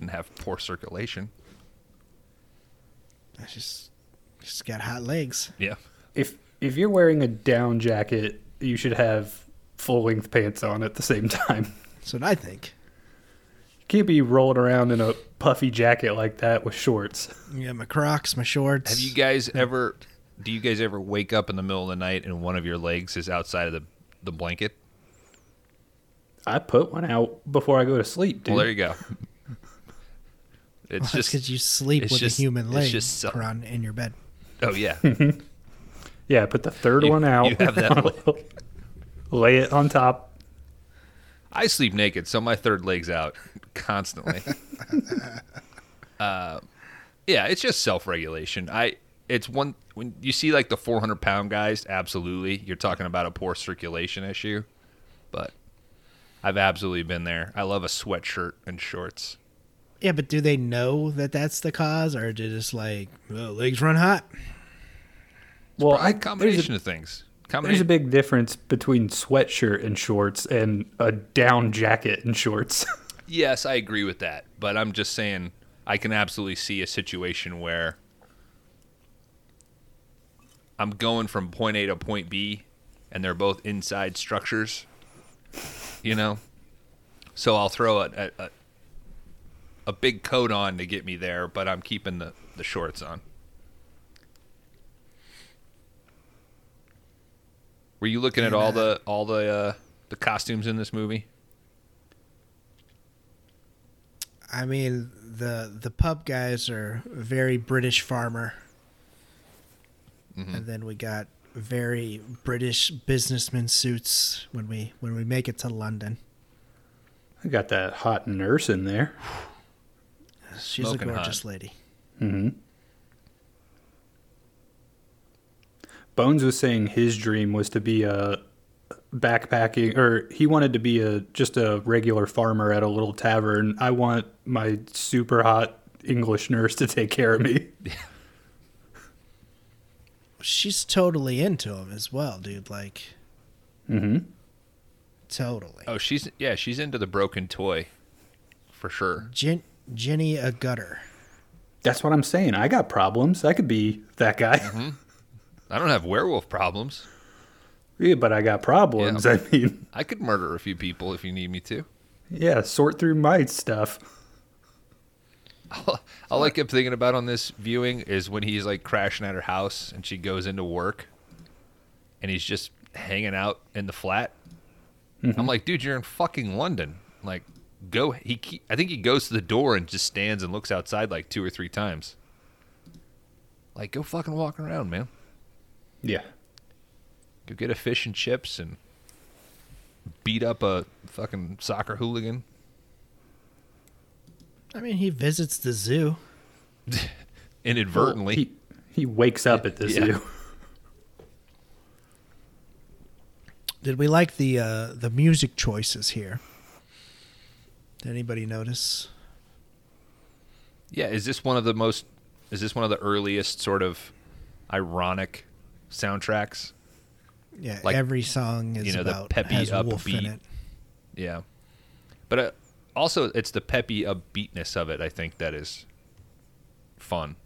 and have poor circulation. I just just got hot legs. Yeah. If if you're wearing a down jacket, you should have full length pants on at the same time. That's what I think. You can't be rolling around in a puffy jacket like that with shorts. Yeah, my Crocs, my shorts. Have you guys ever, do you guys ever wake up in the middle of the night and one of your legs is outside of the, the blanket? I put one out before I go to sleep, dude. Well, there you go. It's It's just, because you sleep with just- a human it's leg just so- Karan, in your bed. oh, yeah. yeah, put the third You- one out. you have that Lay it on top. I sleep naked, so my third leg's out constantly. uh, yeah, it's just self-regulation. I it's one when you see like the 400 pound guys, absolutely, you're talking about a poor circulation issue. But I've absolutely been there. I love a sweatshirt and shorts. Yeah, but do they know that that's the cause, or do they just like well, legs run hot? Well, a combination There's of things. a, there's a big difference between sweatshirt and shorts and a down jacket and shorts. Yes, I agree with that, but I'm just saying I can absolutely see a situation where I'm going from point A to point B and they're both inside structures, you know? So I'll throw a, a, a, a big coat on to get me there, but I'm keeping the, the shorts on. Were you looking at all the all the uh, the costumes in this movie? I mean, the the pub guys are very British farmer, and then we got very British businessman suits when we when we make it to London. I got that hot nurse in there. She's Smoking a hot. gorgeous lady. hmm Bones was saying his dream was to be a backpacking, or he wanted to be a just a regular farmer at a little tavern. I want my super hot English nurse to take care of me. She's totally into him as well, dude. Like, mm-hmm. totally. Oh, she's yeah, she's into the broken toy, for sure. Gin- Jenny Agutter. That's what I'm saying. I got problems. I could be that guy. I don't have werewolf problems. yeah, but I got problems. Yeah. I mean, I could murder a few people if you need me to. yeah, sort through my stuff. All, all I kept thinking about on this viewing is when he's like crashing at her house and she goes into work, and he's just hanging out in the flat. Mm-hmm. I'm like, dude, you're in fucking London. Like, go. He, I think he goes to the door and just stands and looks outside like two or three times. Like, go fucking walk around, man. Yeah. Go get a fish and chips and beat up a fucking soccer hooligan. I mean, he visits the zoo. Inadvertently. He, he wakes up at the Yeah. zoo. Did we like the uh, the music choices here? Did anybody notice? Yeah, is this one of the most? Is this one of the earliest sort of ironic soundtracks? Yeah, Like, every song is you know, the peppy, has wolf in upbeat- it. Yeah, But uh, also, it's the peppy upbeatness of it. I think that is fun.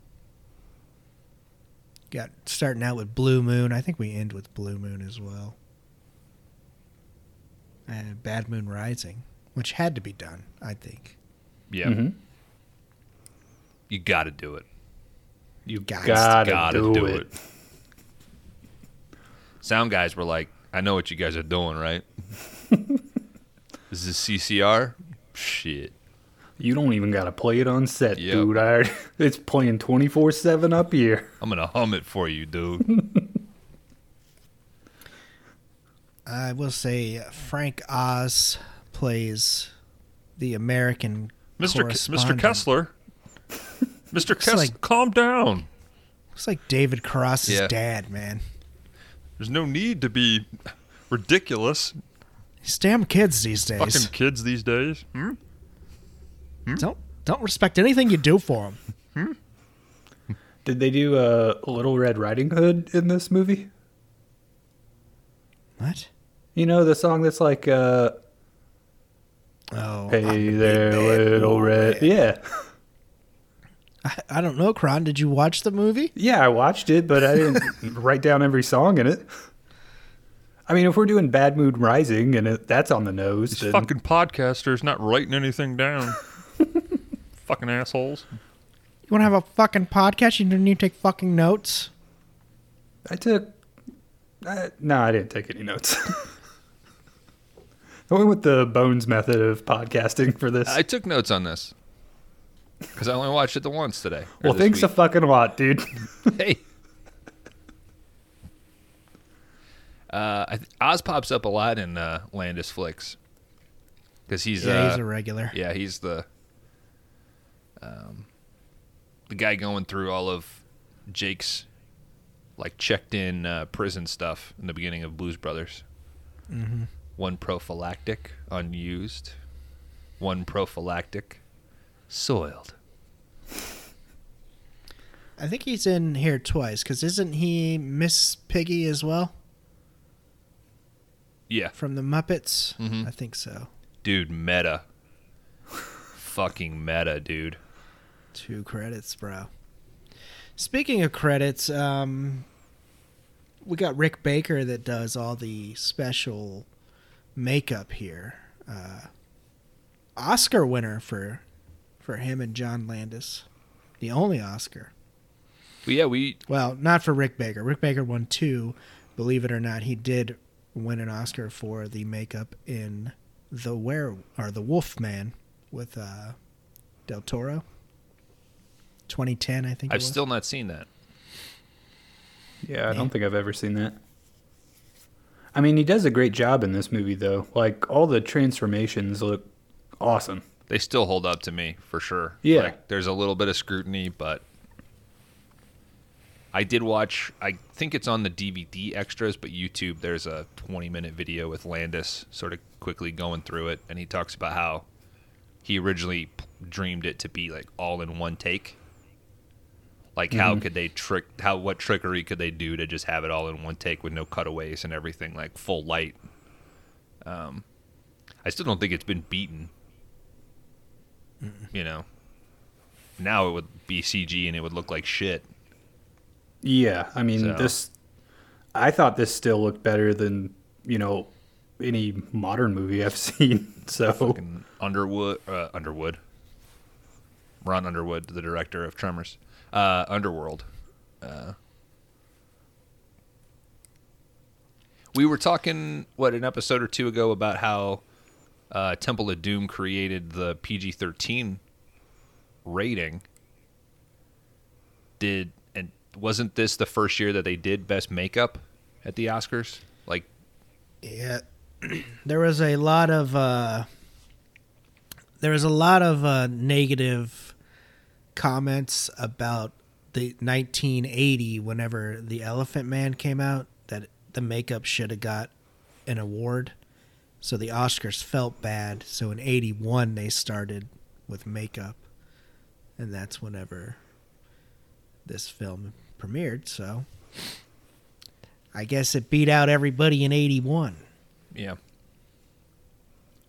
Got starting out with Blue Moon. I think we end with Blue Moon as well. And Bad Moon Rising, which had to be done, I think. Yeah, Mhm. you got to do it. You gotta, gotta do, do it. it. Sound guys were like, "I know what you guys are doing, right? this is CCR. Shit. You don't even gotta play it on set, Yep. dude. I it's playing twenty four seven up here. I'm gonna hum it for you, dude." I will say uh, Frank Oz plays the American Mr. K- Mr. Kessler. Mr. Kessler, like- calm down. Looks like David Cross's Yeah. dad, man. There's no need to be ridiculous. These damn kids these days Fucking kids these days. Hmm? don't don't respect anything you do for them. Did they do a uh, Little Red Riding Hood in this movie? What? You know the song that's like, uh, Oh, "Hey I'm there, little boy. red." Yeah, I, I don't know, Kron. Did you watch the movie? yeah, I watched it, but I didn't write down every song in it. I mean, if we're doing Bad Moon Rising and it, that's on the nose, These then fucking podcasters not writing anything down. fucking assholes. You want to have a fucking podcast? You don't need to take fucking notes. I took. I, no, I didn't take any notes. I went with the Bones method of podcasting for this. I took notes on this because I only watched it the once today. well, this thanks a fucking lot, dude. hey. Uh, th- Oz pops up a lot in uh, Landis flicks because he's yeah, uh, he's a regular. yeah he's the um, the guy going through all of Jake's like checked in uh, prison stuff in the beginning of Blues Brothers. Mm-hmm. One prophylactic unused, one prophylactic soiled. I think he's in here twice because isn't he Miss Piggy as well Yeah, from the Muppets? Mhm. I think so. dude, meta, fucking meta, dude. Two credits, bro. Speaking of credits, um, we got Rick Baker that does all the special makeup here. Uh, Oscar winner for for him and John Landis, the only Oscar. But yeah, we Well, not for Rick Baker. Rick Baker won two. Believe it or not, he did win an Oscar for the makeup in the Were or the Wolf Man with uh, Del Toro. 2010, I think. I've was. still not seen that. Yeah, I Yeah. don't think I've ever seen that. I mean, he does a great job in this movie, though. Like all the transformations look awesome. They still hold up to me for sure. Yeah. Like, there's a little bit of scrutiny, but I did watch. I think it's on the DVD extras, but YouTube. There's a 20 minute video with Landis, sort of quickly going through it, and he talks about how he originally dreamed it to be like all in one take. Like how could they trick? How what trickery could they do to just have it all in one take with no cutaways and everything, like full light? Um, I still don't think it's been beaten. You know, now it would be CG and it would look like shit. Yeah, I mean So- this. I thought this still looked better than you know any modern movie I've seen. So Fucking Underwood, uh, Underwood, Ron Underwood, the director of Tremors, uh, Underworld. Uh, we were talking what an episode or two ago about how uh, Temple of Doom created the PG thirteen rating. Did and wasn't this the first year that they did best makeup at the Oscars? Like Yeah, there was a lot of uh, there was a lot of uh, negative comments about the 1980 whenever the Elephant Man came out that the makeup should have got an award. So the Oscars felt bad. So in 81 they started with makeup. And that's whenever this film premiered, so I guess it beat out everybody in 81. Yeah. What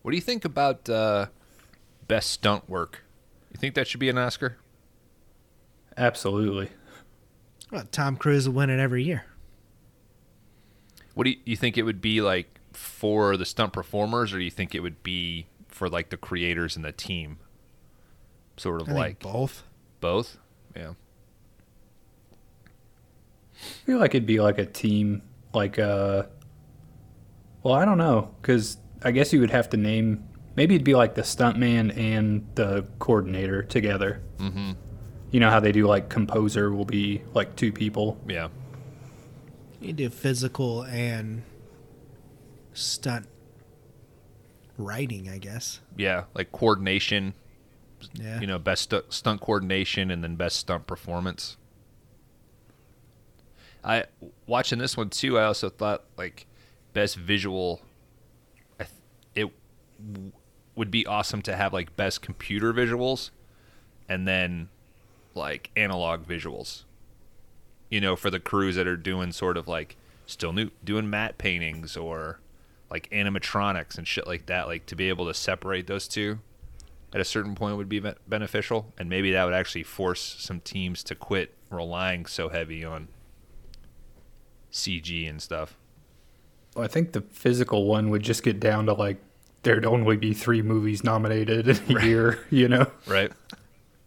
What do you think about uh, best stunt work? You think that should be an Oscar? Absolutely. Well, Tom Cruise will win it every year. What do you, you think it would be like for the stunt performers, or do you think it would be for like the creators and the team? Sort of I think like both. both. Yeah. I feel like it'd be like a team, like uh Well, I don't know, because I guess you would have to name. Maybe it'd be like the stuntman and the coordinator together. Mm-hmm. You know how they do like composer will be like two people. Yeah. You do physical and stunt writing, I guess. Yeah. Like coordination. Yeah. You know, best stu- stunt coordination and then best stunt performance. I watching this one too. I also thought like best visual. I th- it w- would be awesome to have like best computer visuals, and then like analog visuals. You know, for the crews that are doing sort of like still new doing matte paintings or like animatronics and shit like that. Like to be able to separate those two at a certain point would be be- beneficial, and maybe that would actually force some teams to quit relying so heavy on CG and stuff. Well, I think the physical one would just get down to like there'd only be three movies nominated in a year, you know? Right?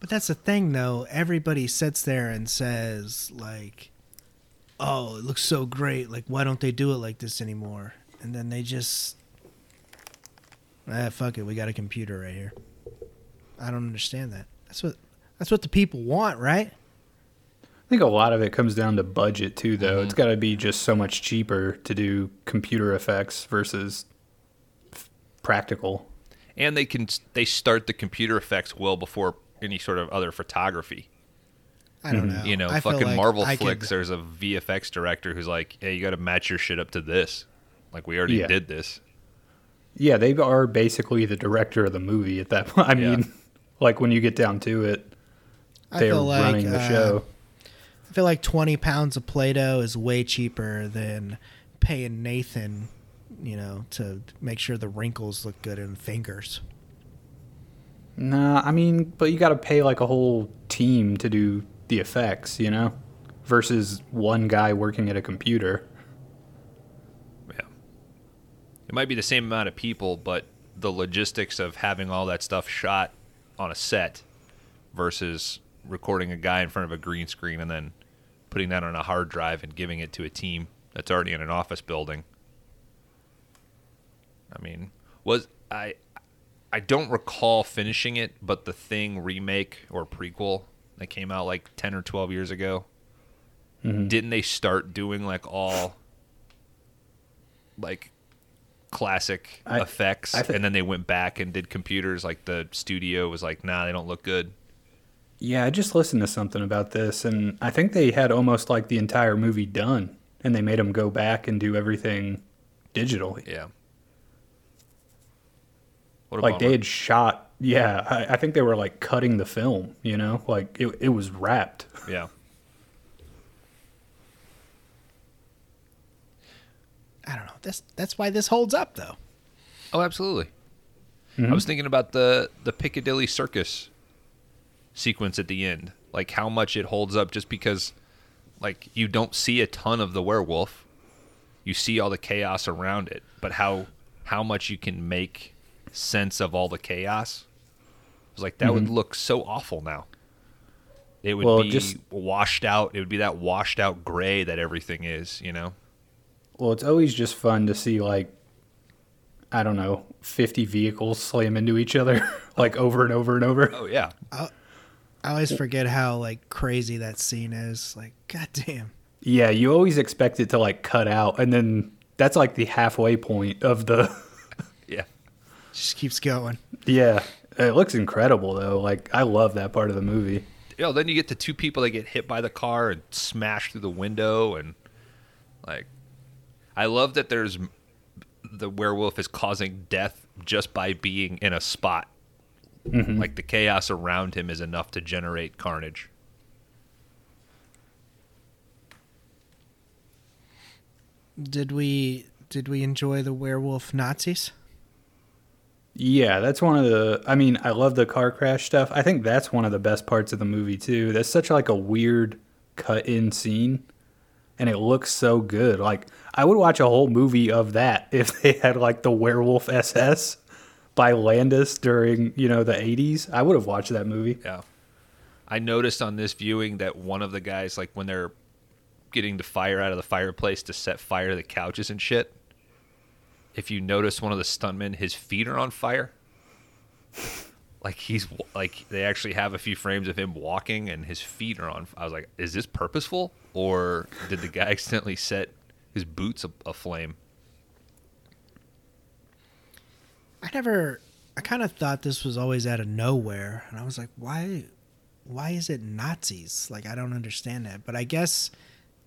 But that's the thing, though. Everybody sits there and says, like, oh, it looks so great. Like, why don't they do it like this anymore? And then they just, ah, fuck it. We got a computer right here. I don't understand that. That's what that's what the people want, right? I think a lot of it comes down to budget too, though. It's got to be just so much cheaper to do computer effects versus f- practical. And they can they start the computer effects well before any sort of other photography. I don't know. You know, I fucking like Marvel I could- flicks. There's a VFX director who's like, "Hey, you got to match your shit up to this." Like we already Yeah. did this. Yeah, they are basically the director of the movie at that point. I Yeah. mean, like when you get down to it, I they're feel like, running the uh, show. I feel like 20 pounds of Play Doh is way cheaper than paying Nathan, you know, to make sure the wrinkles look good in fingers. Nah, I mean, but you got to pay like a whole team to do the effects, you know, versus one guy working at a computer. Yeah. It might be the same amount of people, but the logistics of having all that stuff shot on a set versus recording a guy in front of a green screen and then putting that on a hard drive and giving it to a team that's already in an office building. I mean, was I I don't recall finishing it, but the Thing remake or prequel that came out like 10 or 12 years ago, mm-hmm. didn't they start doing like all like classic I- effects I thi- and then they went back and did computers like the studio was like nah they don't look good Yeah, I just listened to something about this, and I think they had almost like the entire movie done, and they made them go back and do everything digitally. yeah what like they had shot. Yeah, I, I think they were like cutting the film. You know, like it, it was wrapped. yeah I don't know. That's that's why this holds up though. oh absolutely. Mm-hmm. I was thinking about the the piccadilly circus sequence at the end like how much it holds up just because like you don't see a ton of the werewolf. You see all the chaos around it but how how much you can make sense of all the chaos. It was like that would mm-hmm. look so awful now. It would Well, be just- washed out. It would be that washed out gray that everything is you know Well, it's always just fun to see like I don't know, fifty vehicles slam into each other like over and over and over. oh yeah I always forget how like crazy that scene is. Like, goddamn. Yeah, you always expect it to like cut out, and then that's like the halfway point of the. yeah Just keeps going. yeah, it looks incredible though. Like I love that part of the movie. you know, then you get the two people that get hit by the car and smash through the window, and like, I love that there's the werewolf is causing death just by being in a spot. Mm-hmm. Like the chaos around him is enough to generate carnage. Did we did we enjoy the werewolf Nazis? Yeah, that's one of the. I mean, I love the car crash stuff. I think that's one of the best parts of the movie too. That's such like a weird cut in scene, and it looks so good. Like I would watch a whole movie of that if they had like the Werewolf SS by Landis during you know the '80s. I would have watched that movie. Yeah. I noticed on this viewing that one of the guys, like when they're getting the fire out of the fireplace to set fire to the couches and shit, if you notice one of the stuntmen, his feet are on fire. Like he's like they actually have a few frames of him walking and his feet are on. I was like, is this purposeful or did the guy accidentally set his boots a- aflame? I never. I kind of thought this was always out of nowhere, and I was like, why? Why is it Nazis? Like I don't understand that. But I guess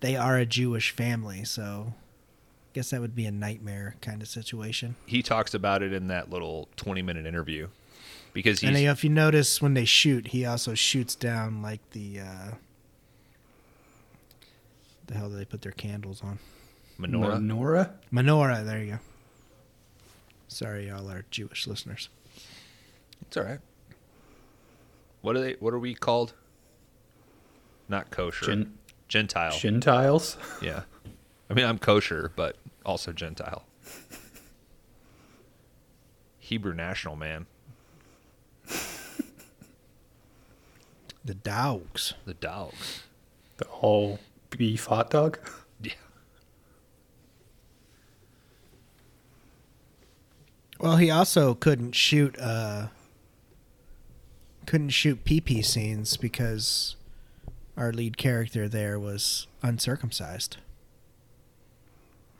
they are a Jewish family, so I guess that would be a nightmare kind of situation. He talks about it in that little twenty-minute interview because he's And if you notice when they shoot, he also shoots down like the. uh the hell do they put their candles on? Menorah. Menorah. Menorah. There you go. Sorry, y'all, our Jewish listeners. It's all right. What are they? What are we called? Not kosher. Gen- Gentile. Gentiles. yeah. I mean, I'm kosher, but also Gentile. Hebrew national man. The dogs. The dogs. The whole beef hot dog. Well, he also couldn't shoot uh couldn't shoot PP scenes because our lead character there was uncircumcised.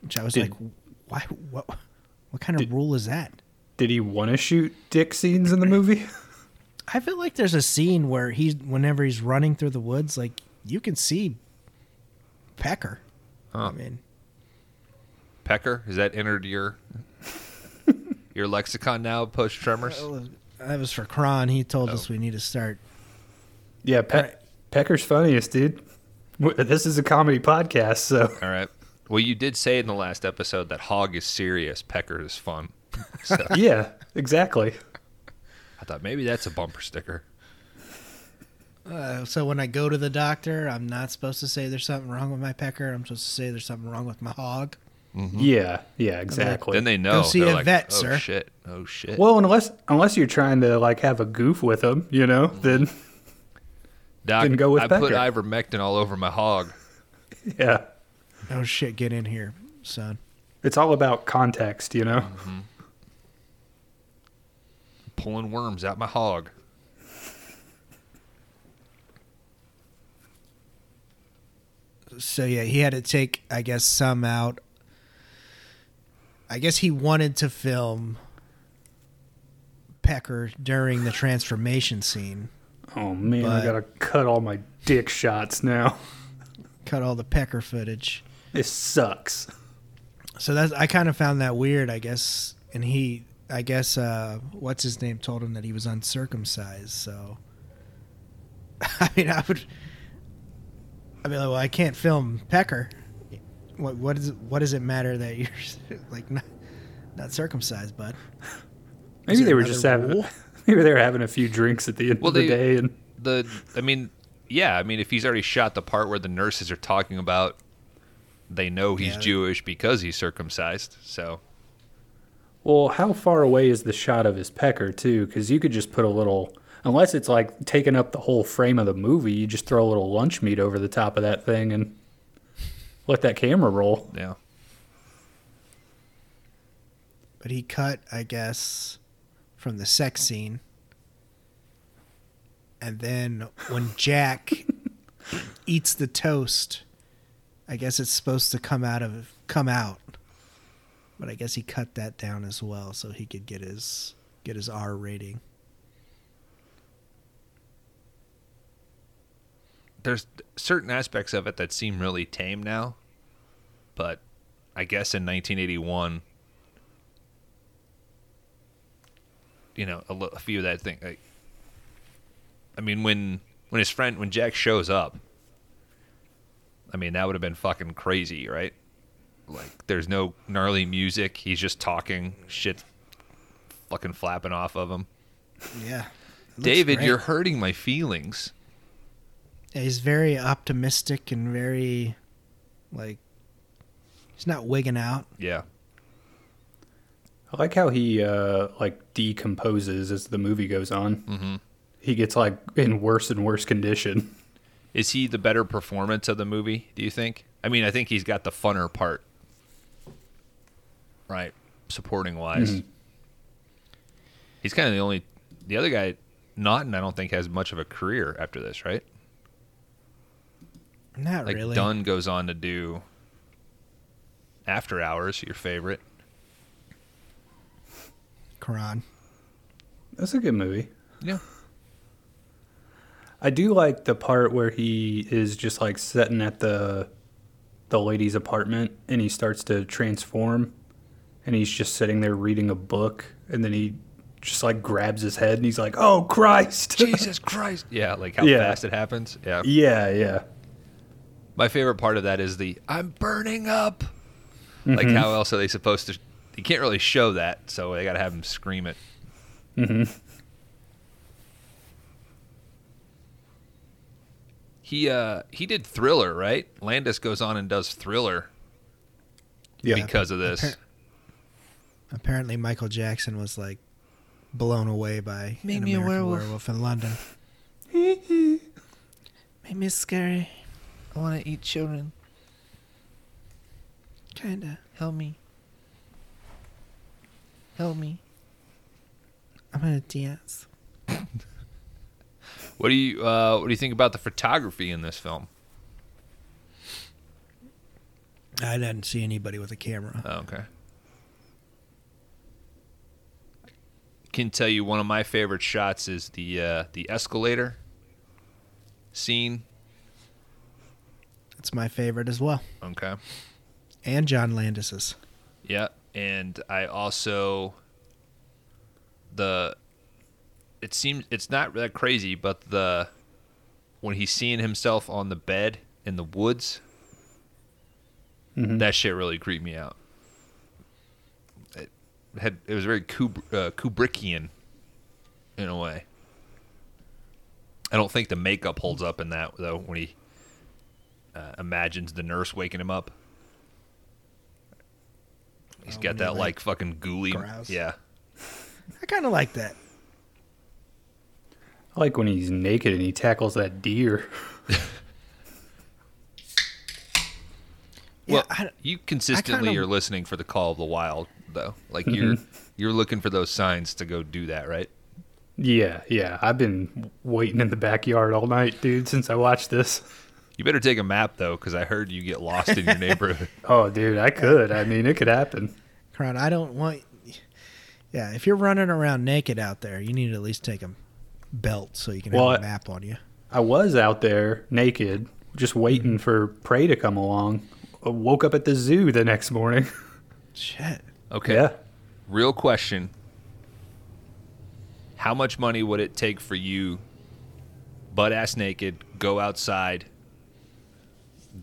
Which I was Did- like, why what what kind of Did- rule is that? Did he want to shoot dick scenes in the movie? I feel like there's a scene where he's whenever he's running through the woods, like you can see Pecker. Huh. I mean, Pecker, is that entered your your lexicon now post tremors? that was for Kron. He told Oh. us we need to start. Yeah, Pe- Right. Pecker's funniest, dude. This is a comedy podcast, so All right. Well, you did say in the last episode that hog is serious, pecker is fun. So yeah, exactly. I thought maybe that's a bumper sticker. Uh, so when I go to the doctor, I'm not supposed to say there's something wrong with my pecker. I'm supposed to say there's something wrong with my hog. Mm-hmm. Yeah, yeah, exactly. Then they know. Go see They're a like, vet, oh, sir." shit. Oh, shit. well, unless unless you're trying to like have a goof with them, you know, mm-hmm. then Doc, then go with I put Pecker. ivermectin all over my hog. yeah, Oh shit, get in here, son. it's all about context, you know. Mm-hmm. Pulling worms out my hog. So yeah, he had to take, I guess, some out. I guess he wanted to film Pecker during the transformation scene. Oh man, I gotta cut all my dick shots now. Cut all the Pecker footage. This sucks. So that's I kind of found that weird, I guess. And he, I guess, uh, what's his name told him that he was uncircumcised. So, I mean, I would, I mean, well, I can't film Pecker. What what is what does it matter that you're like not not circumcised, bud? Maybe they were another just having rule? maybe they were having a few drinks at the end Well, of the they- day, and The, I mean, yeah, I mean, if he's already shot the part where the nurses are talking about they know he's Yeah. Jewish because he's circumcised. So, well, how far away is the shot of his pecker too? Because you could just put a little, unless it's like taking up the whole frame of the movie, you just throw a little lunch meat over the top of that thing and let that camera roll. yeah. But he cut, I guess, from the sex scene. And then when Jack eats the toast, I guess it's supposed to come out of come out. But I guess he cut that down as well so he could get his get his R rating. There's certain aspects of it that seem really tame now, but I guess in 1981, you know, a, a few of that thing. Like, I mean, when when his friend when Jack shows up, I mean that would have been fucking crazy, right? Like, there's no gnarly music. He's just talking shit, fucking flapping off of him. Yeah. David, great. you're hurting my feelings. Yeah, he's very optimistic and very like he's not wigging out. Yeah. I like how he uh like decomposes as the movie goes on. Mm-hmm. He gets like in worse and worse condition. Is he the better performance of the movie, do you think? I mean, I think he's got the funner part. Right. Supporting wise. Mhm. He's kind of the only the other guy Naughton I don't think has much of a career after this, right? Not Like really. Dunne goes on to do After Hours, your favorite. Kron. That's a good movie. Yeah. I do like the part where he is just like sitting at the the lady's apartment and he starts to transform and he's just sitting there reading a book and then he just like grabs his head and he's like, "Oh Christ." Jesus Christ. Yeah, like how Yeah. fast it happens. Yeah. yeah, yeah. My favorite part of that is the I'm burning up. Like how else are they supposed to you can't really show that, so they got to have him scream it. Mhm. He uh he did Thriller, right? Landis goes on and does Thriller Yeah. because of this. Appar- Apparently Michael Jackson was like blown away by Made an me a American werewolf. in London. Made me scary. I want to eat children. Kinda. Help me. Help me. I'm gonna dance. What do you uh, what do you think about the photography in this film? I didn't see anybody with a camera. Oh, okay. Can tell you one of my favorite shots is the uh, the escalator scene. It's my favorite as well. Okay. And John Landis's. Yeah, and I also the it seems it's not that crazy, but the when he's seeing himself on the bed in the woods, Mhm. that shit really creeped me out. It had it was very uh, Kubrickian in a way. I don't think the makeup holds up in that though when he uh, imagines the nurse waking him up. He's Oh, got that like, like fucking gooey. growls. Yeah. I kind of like that. I like when he's naked and he tackles that deer. Yeah, well, I- you consistently kinda- are listening for the call of the wild, though. Like you're you're looking for those signs to go do that, right? Yeah, yeah. I've been waiting in the backyard all night, dude, since I watched this. You better take a map though, because I heard you get lost in your neighborhood. Oh, dude, I could. I mean, it could happen. Kron, I don't want. Yeah, if you're running around naked out there, you need to at least take a belt so you can Well, have a map on you. I was out there naked, just waiting mm-hmm. for prey to come along. I woke up at the zoo the next morning. Shit. Okay. Yeah. Real question. How much money would it take for you, butt ass naked, go outside,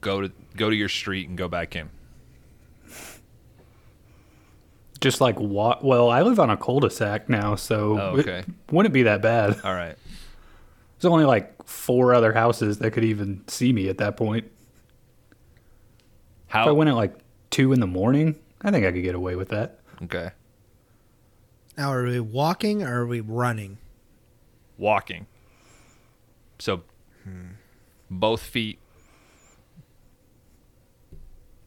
go to go to your street and go back in? Just like what? Well, I live on a cul-de-sac now, so Oh, it okay. wouldn't be that bad. All right. There's only like four other houses that could even see me at that point. How? If I went at like two in the morning, I think I could get away with that. Okay. Now, are we walking or are we running? Walking. So both feet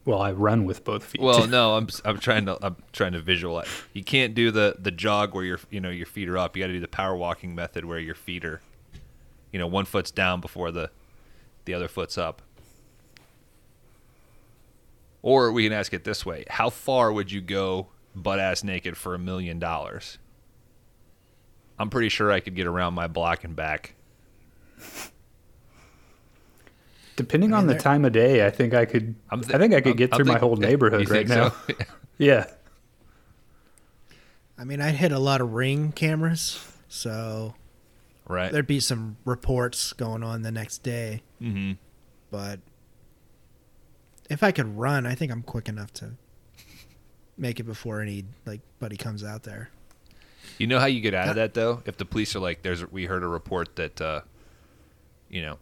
Well, I run with both feet. Well, no, I'm I'm trying to I'm trying to visualize. You can't do the the jog where your you know your feet are up. You got to do the power walking method where your feet are, you know, one foot's down before the the other foot's up. Or we can ask it this way: How far would you go butt ass naked for a million dollars? I'm pretty sure I could get around my block and back. Depending I on the time of day, I think I could. I'm I think I could I'm- get I'm through my whole neighborhood You right think now. so? Yeah. I mean, I'd hit a lot of ring cameras, so right. there'd be some reports going on the next day. Mm-hmm. But if I could run, I think I'm quick enough to make it before any like buddy comes out there. You know how you get out of that though? If the police are like, "There's," we heard a report that, uh, you know,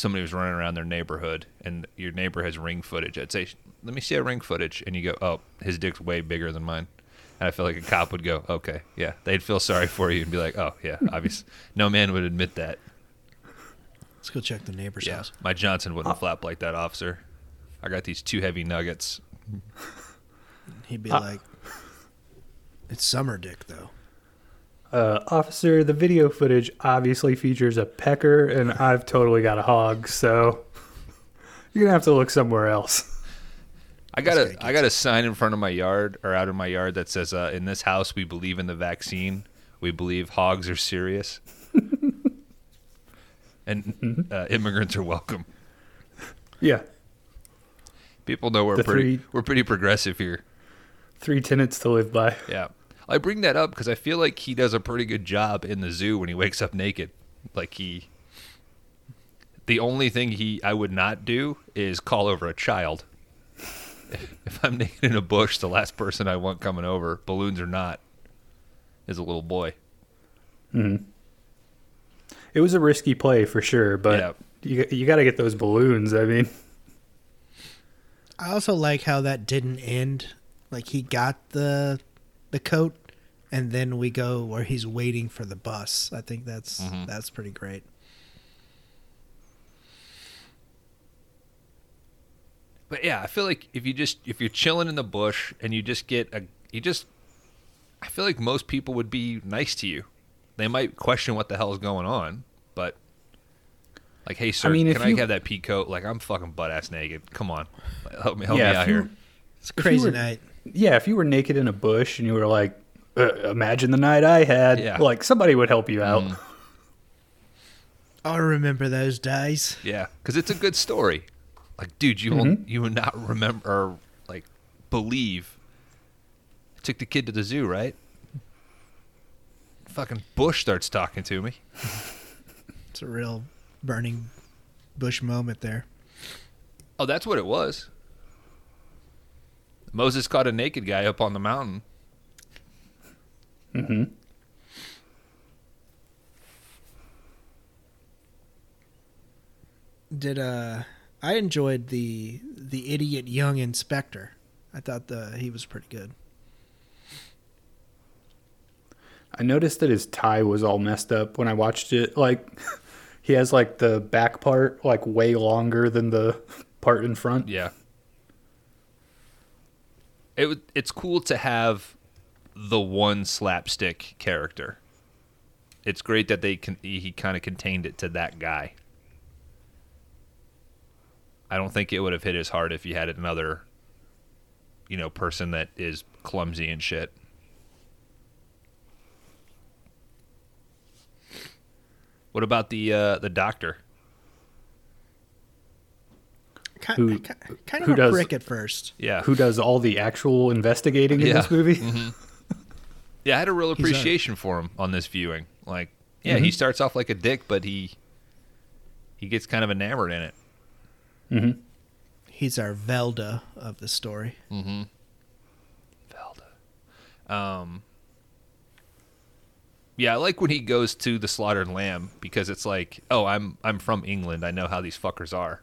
somebody was running around their neighborhood, and your neighbor has ring footage. I'd say, "Let me see a ring footage," and you go, "Oh, his dick's way bigger than mine." And I feel like a cop would go, "Okay, yeah." They'd feel sorry for you and be like, "Oh, yeah, obvious." no man would admit that. Let's go check the neighbor's Yeah, house. my Johnson wouldn't flap like that, officer. I got these two heavy nuggets. He'd be Uh, like, "It's summer dick, though." Uh, officer, the video footage obviously features a pecker, and I've totally got a hog, so you're gonna have to look somewhere else. I got This a got a sign in front of my yard or out of my yard that says, uh, "In this house, we believe in the vaccine. We believe hogs are serious, and uh, immigrants are welcome." Yeah, People know we're The pretty three- we're pretty progressive here. three tenants to live by. Yeah, I bring that up because I feel like he does a pretty good job in the zoo when he wakes up naked. Like he, the only thing he I would not do is call over a child. If I'm naked in a bush, the last person I want coming over, balloons or not, is a little boy. Hmm. It was a risky play for sure, but Yeah. you you got to get those balloons. I mean, I also like how that didn't end. Like he got the the coat, and then we go where he's waiting for the bus. I think that's Mm-hmm. that's pretty great. But yeah, I feel like if you just if you're chilling in the bush and you just get a you just I feel like most people would be nice to you. They might question what the hell is going on, but like, hey sir, mean, can I you- have that pea coat? Like I'm fucking butt ass naked. Come on, help me help Yeah, me out you- here. It's a crazy were- night. yeah, if you were naked in a bush and you were like, uh, "Imagine the night I had," Yeah. like somebody would help you out. I remember those days. Yeah, because it's a good story. Like, dude, you will you would not remember or like believe. I took the kid to the zoo, right? Fucking Bush starts talking to me. It's a real burning bush moment there. Oh, that's what it was. Moses caught a naked guy up on the mountain. Hmm Did uh I enjoyed the the idiot young inspector. I thought the he was pretty good. I noticed that his tie was all messed up when I watched it. Like, he has like the back part like way longer than the part in front. Yeah. It would- it's cool to have the one slapstick character. It's great that they can he kind of contained it to that guy. I don't think it would have hit as hard if you had another you know person that is clumsy and shit. What about the uh, the doctor? Kind, Who- kind who of a does- prick at first. Yeah, Who does all the actual investigating in Yeah. this movie? Yeah, I had a real He's a- appreciation for him on this viewing. Like, yeah, he starts off like a dick, but he he gets kind of enamored in it. hmm He's our Velma of the story. Velma. Um. Yeah, I like when he goes to the slaughtered lamb because it's like, oh, I'm I'm from England. I know how these fuckers are.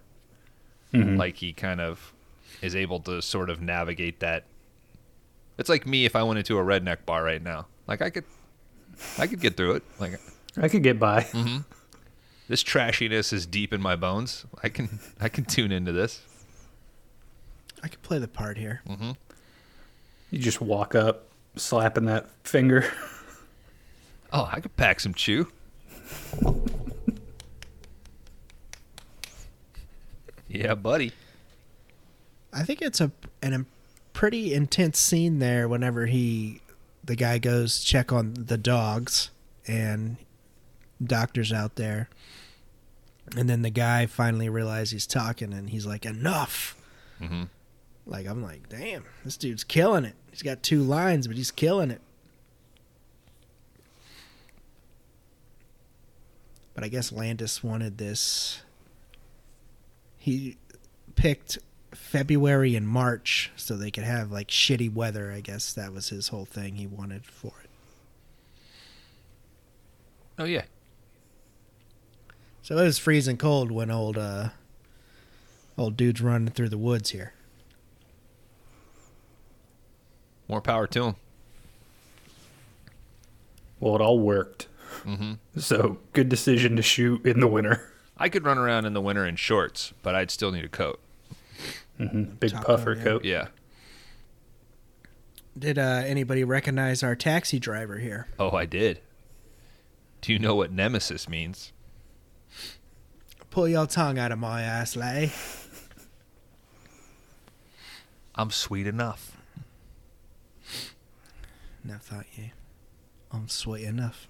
Like he kind of is able to sort of navigate that. It's like me if I went into a redneck bar right now. Like I could, I could get through it. Like I could get by. Mm-hmm. this trashiness is deep in my bones. I can I can tune into this. I could play the part here. Mm-hmm. You just walk up, slapping that finger. Oh, I could pack some chew. yeah, buddy. I think it's a an im- pretty intense scene there. Whenever he, the guy goes check on the dogs, and doctor's out there, and then the guy finally realizes he's talking, and he's like, "Enough!" Mhm. Like I'm like, "Damn, this dude's killing it." He's got two lines, but he's killing it. But I guess Landis wanted this. He picked February and March so they could have like shitty weather. I guess that was his whole thing he wanted for it. Oh yeah. So it was freezing cold when old uh old dude's running through the woods here. More power to him. Well, it all worked. Mm-hmm. So good decision to shoot in the winter. I could run around in the winter in shorts, but I'd still need a coat. Big Top puffer coat, yeah. coat. Yeah. Did uh, anybody recognize our taxi driver here? Oh, I did. Do you know what nemesis means? Pull your tongue out of my ass, lay. I'm sweet enough. Never thought you. I'm sweet enough.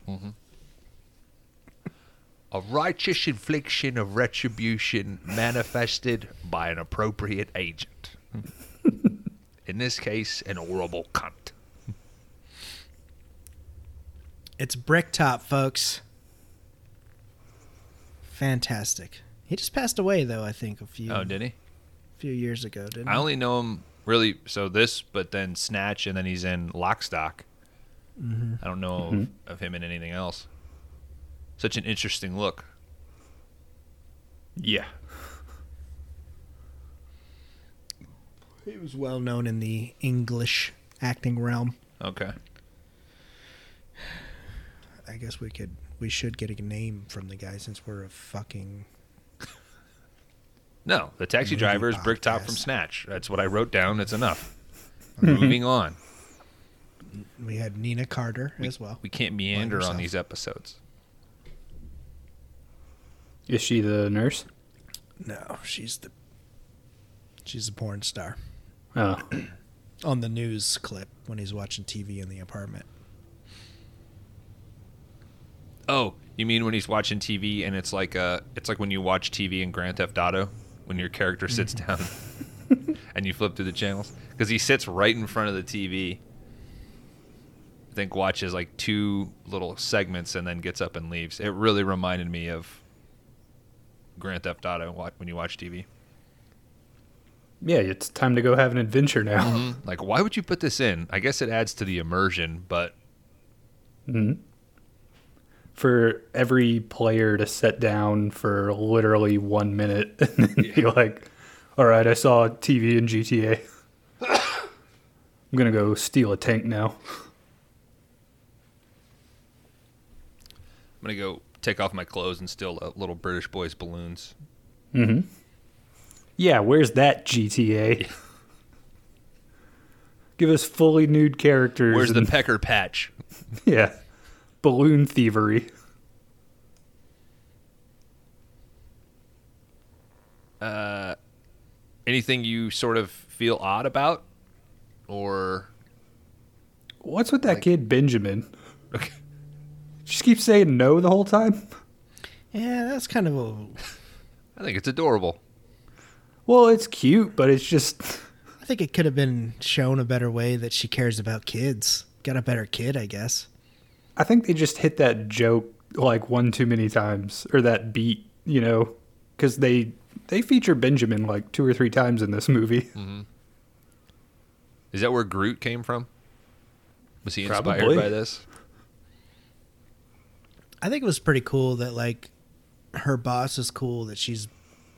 A righteous infliction of retribution manifested by an appropriate agent. In this case, an horrible cunt. It's Bricktop, folks. Fantastic. He just passed away, though. I think a few Oh, did he? A few years ago, didn't I he? only know him really so this, but then Snatch, and then he's in Lockstock. Mm-hmm. I don't know of, of him in anything else. Such an interesting look. Yeah. He was well known in the English acting realm. Okay. I guess we could we should get a name from the guy since we're a fucking No, the taxi Movie driver is Bricktop from. Snatch. That's what I wrote down. It's enough. Mhm. Moving on. we had Nina Carter as well. We can't meander on yourself. these episodes. Is she the nurse? No, she's the she's a porn star. Oh, On the news clip when he's watching TV in the apartment. Oh, you mean when he's watching TV and it's like uh it's like when you watch TV in Grand Theft Auto when your character sits down and you flip through the channels because he sits right in front of the TV. I think watches like two little segments and then gets up and leaves. It really reminded me of Grand Theft Auto when you watch TV. yeah. It's time to go have an adventure now. Mm-hmm. Like, why would you put this in? I guess it adds to the immersion, but mm-hmm. For every player to sit down for literally one minute and then be like, "All right, I saw TV in GTA. I'm gonna go steal a tank now." I'm gonna go take off my clothes and steal a little British boy's balloons. Yeah, where's that GTA? Give us fully nude characters. Where's the pecker patch? yeah balloon thievery? Uh, Anything you sort of feel odd about, or What's with that Like- kid Benjamin? Just keep saying no the whole time. Yeah, that's kind of a I think it's adorable. Well, it's cute, but it's just I think it could have been shown a better way that she cares about kids. Got a better kid, I guess. I think they just hit that joke like one too many times or that beat, you know, cuz they they feature Benjamin like two or three times in this movie. Mm-hmm. Is that where Groot came from? Was he inspired Probably. by this? I think it was pretty cool that like her boss is cool that she's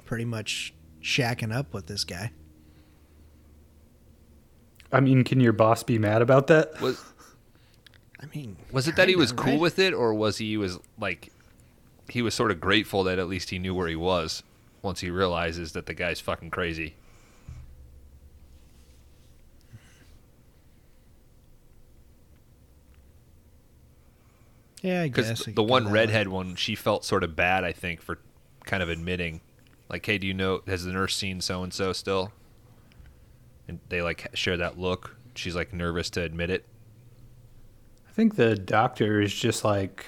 pretty much shacking up with this guy. I mean, can your boss be mad about that? Was I mean, was it that he was kinda, cool right? with it, or was he was like he was sort of grateful that at least he knew where he was once he realizes that the guy's fucking crazy? Yeah, I guess Because the one go that way. redhead one, she felt sort of bad, I think, for kind of admitting, like, "Hey, do you know? Has the nurse seen so and so still?" And they like share that look. She's like nervous to admit it. I think the doctor is just like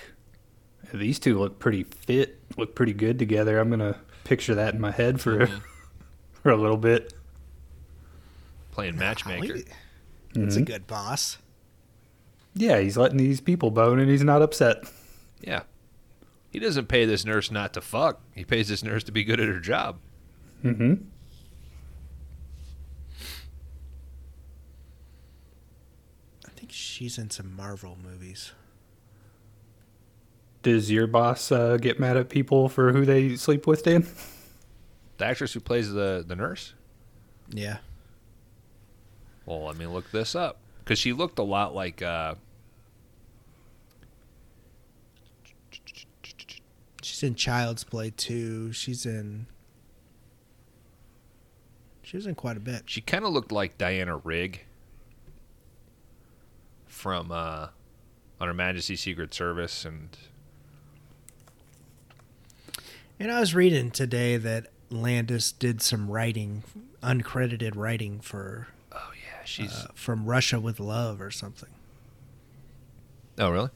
these two look pretty fit, look pretty good together. I'm going to picture that in my head for mm-hmm. for a little bit. Playing matchmaker. Golly, That's a mm-hmm. good boss. Yeah, he's letting these people bone and he's not upset. Yeah. He doesn't pay this nurse not to fuck. He pays this nurse to be good at her job. Mm-hmm. I think she's in some Marvel movies. Does your boss uh, get mad at people for who they sleep with, Dan? The actress who plays the the nurse. Yeah. Well, let me look this up because she looked a lot like. Uh, She's in Child's Play too. She's in. She was in quite a bit. she kind of looked like Diana Rigg from uh, on Her Majesty's Secret Service, and And I was reading today that Landis did some writing, uncredited writing for she's uh, from Russia with Love or something. oh really?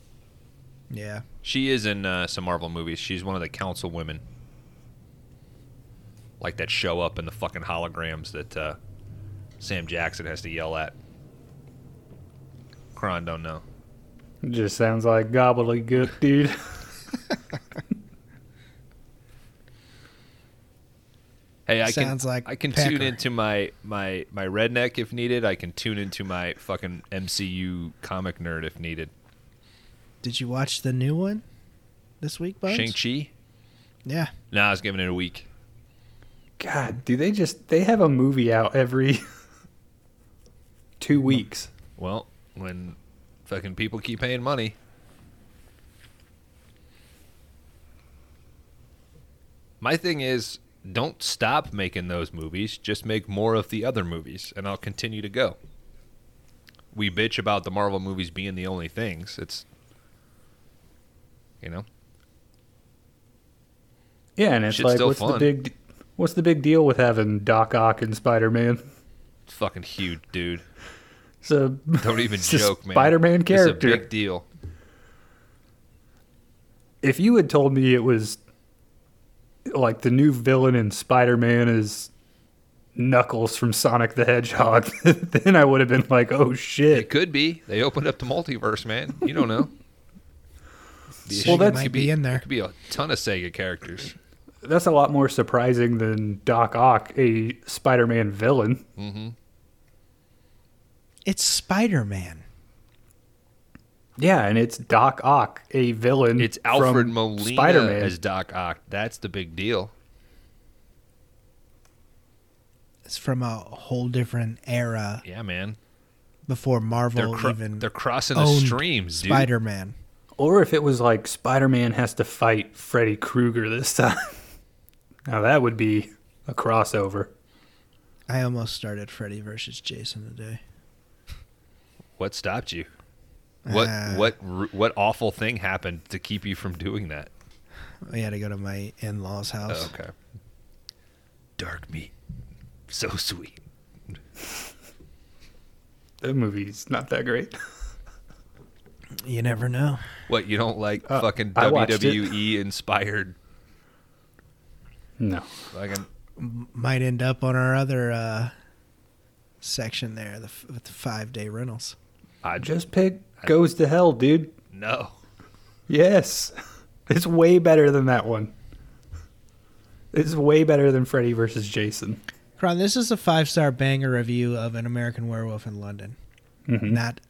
Yeah. She is in uh, some Marvel movies. She's one of the council women, like that show up in the fucking holograms that uh, Sam Jackson has to yell at. Kron don't know. Just sounds like gobbledygook, dude. Hey, I Sounds can like I can Pecker. tune into my my my redneck if needed. I can tune into my fucking MCU comic nerd if needed. Did you watch the new one this week, Bones? Shang Chi. Yeah. No, I was giving it a week. God, do they just they have a movie out every two weeks? Well, when fucking people keep paying money. My thing is, don't stop making those movies. Just make more of the other movies, and I'll continue to go. We bitch about the Marvel movies being the only things. It's, you know, Yeah, and it's Shit's like, what's the big, what's the big deal with having Doc Ock and Spider Man? it's fucking huge, dude. So Don't even joke, man. Spider-Man character. It's a big deal. if you had told me it was like the new villain in Spider Man is Knuckles from Sonic the Hedgehog, then I would have been like, oh shit!" It could be. They opened up the multiverse, man. You don't know. Be Well, that might could be in there. Could be a ton of Sega characters. That's a lot more surprising than Doc Ock, a Spider Man villain. Mm-hmm. It's Spider Man. Yeah, and it's Doc Ock, a villain. It's Alfred from Molina Spider-Man. as Doc Ock. That's the big deal. It's from a whole different era Yeah, man. before They're Marvel cro- even they're crossing the streams, dude. Spider Man. Or if it was like Spider Man has to fight Freddy Krueger this time. now that would be a crossover. I almost started Freddy versus Jason today. What stopped you? What Uh, what what awful thing happened to keep you from doing that? We had to go to my in law's house. Oh, okay. Dark meat, so sweet. The movie's not that great. You never know. What you don't like? Uh, fucking I watched it. WWE inspired. No. Fucking M- Might end up on our other uh, section there, the, f- with the five day rentals. I Just pick Goes to Hell, dude. no. Yes. It's way better than that one. It's way better than Freddy versus Jason. Kron, this is a five star banger review of an American Werewolf in London. Mhm. Not,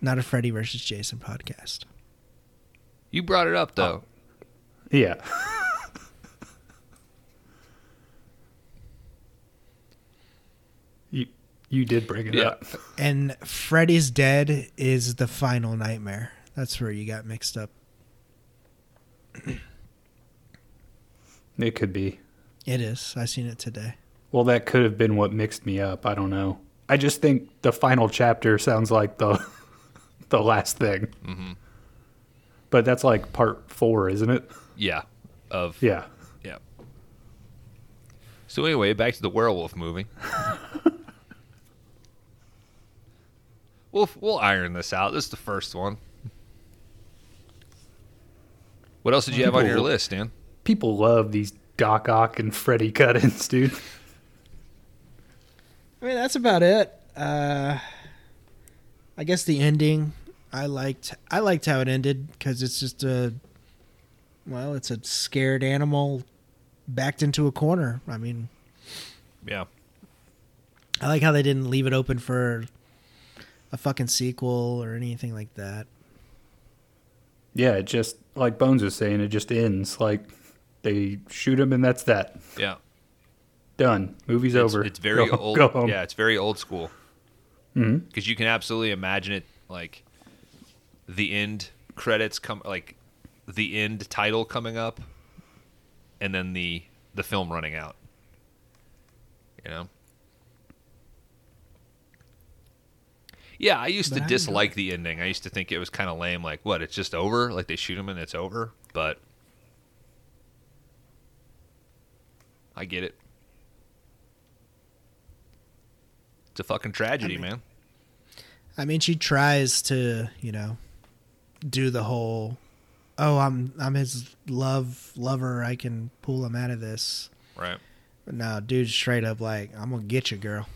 not a Freddy versus Jason podcast. You brought it up though. Yeah. you you did bring it Yeah. up. And Freddy's Dead is the final nightmare. That's where you got mixed up. It could be. It is. I seen it today. Well, that could have been what mixed me up. I don't know. I just think the final chapter sounds like the the last thing. Mhm. But that's like part four, isn't it? Yeah. Of Yeah. yeah. So anyway, back to the werewolf movie. we'll we'll iron this out. This is the first one. What else did you have on your list, Dan? People love these Doc Ock and Freddy cut-ins, dude. I mean, that's about it. Uh, I guess the ending, I liked. I liked how it ended because it's just a, well, it's a scared animal backed into a corner. I mean, Yeah. I like how they didn't leave it open for a fucking sequel or anything like that. Yeah, it just like Bones was saying, it just ends. Like they shoot him and that's that. Yeah. Done. Movie's It's, over. it's very Go- old. Go home. Yeah, it's very old school. Mm-hmm. Because you can absolutely imagine it like the end credits come, like the end title coming up, and then the the film running out. You know. Yeah, I used But to I dislike the ending. I used to think it was kind of lame. Like, what? It's just over. Like they shoot him and it's over. But I get it. It's a fucking tragedy, man. I mean, she tries to, you know, do the whole, oh, I'm I'm his love lover. I can pull him out of this. Right. But no, dude, straight up like, I'm gonna get you, girl.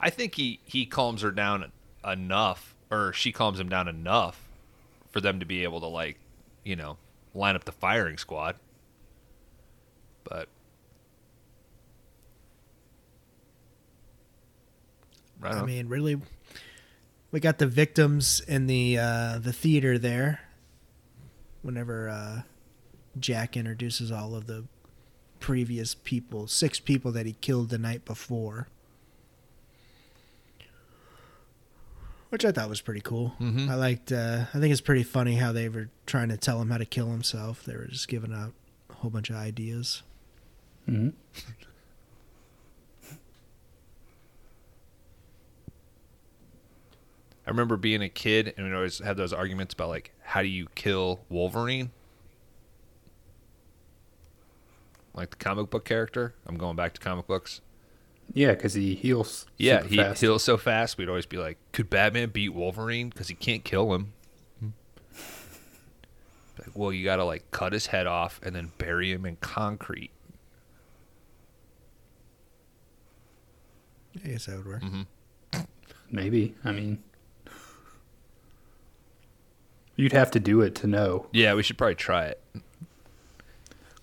I think he he calms her down enough, or she calms him down enough for them to be able to like, you know, line up the firing squad. But I, I mean, really, we got the victims in the uh, the theater there. Whenever uh, Jack introduces all of the previous people, six people that he killed the night before, which I thought was pretty cool. Mhm. I liked. Uh, I think it's pretty funny how they were trying to tell him how to kill himself. They were just giving out a whole bunch of ideas. Mhm. I remember being a kid and we'd always had those arguments about like how do you kill Wolverine? Like the comic book character. I'm going back to comic books. Yeah, because he heals. Yeah, super he fast. heals so fast. We'd always be like, could Batman beat Wolverine? Because he can't kill him. Hmm. Like, well, you got to like cut his head off and then bury him in concrete. I guess that would work. Mm-hmm. Maybe. I mean, you'd have to do it to know. Yeah, we should probably try it.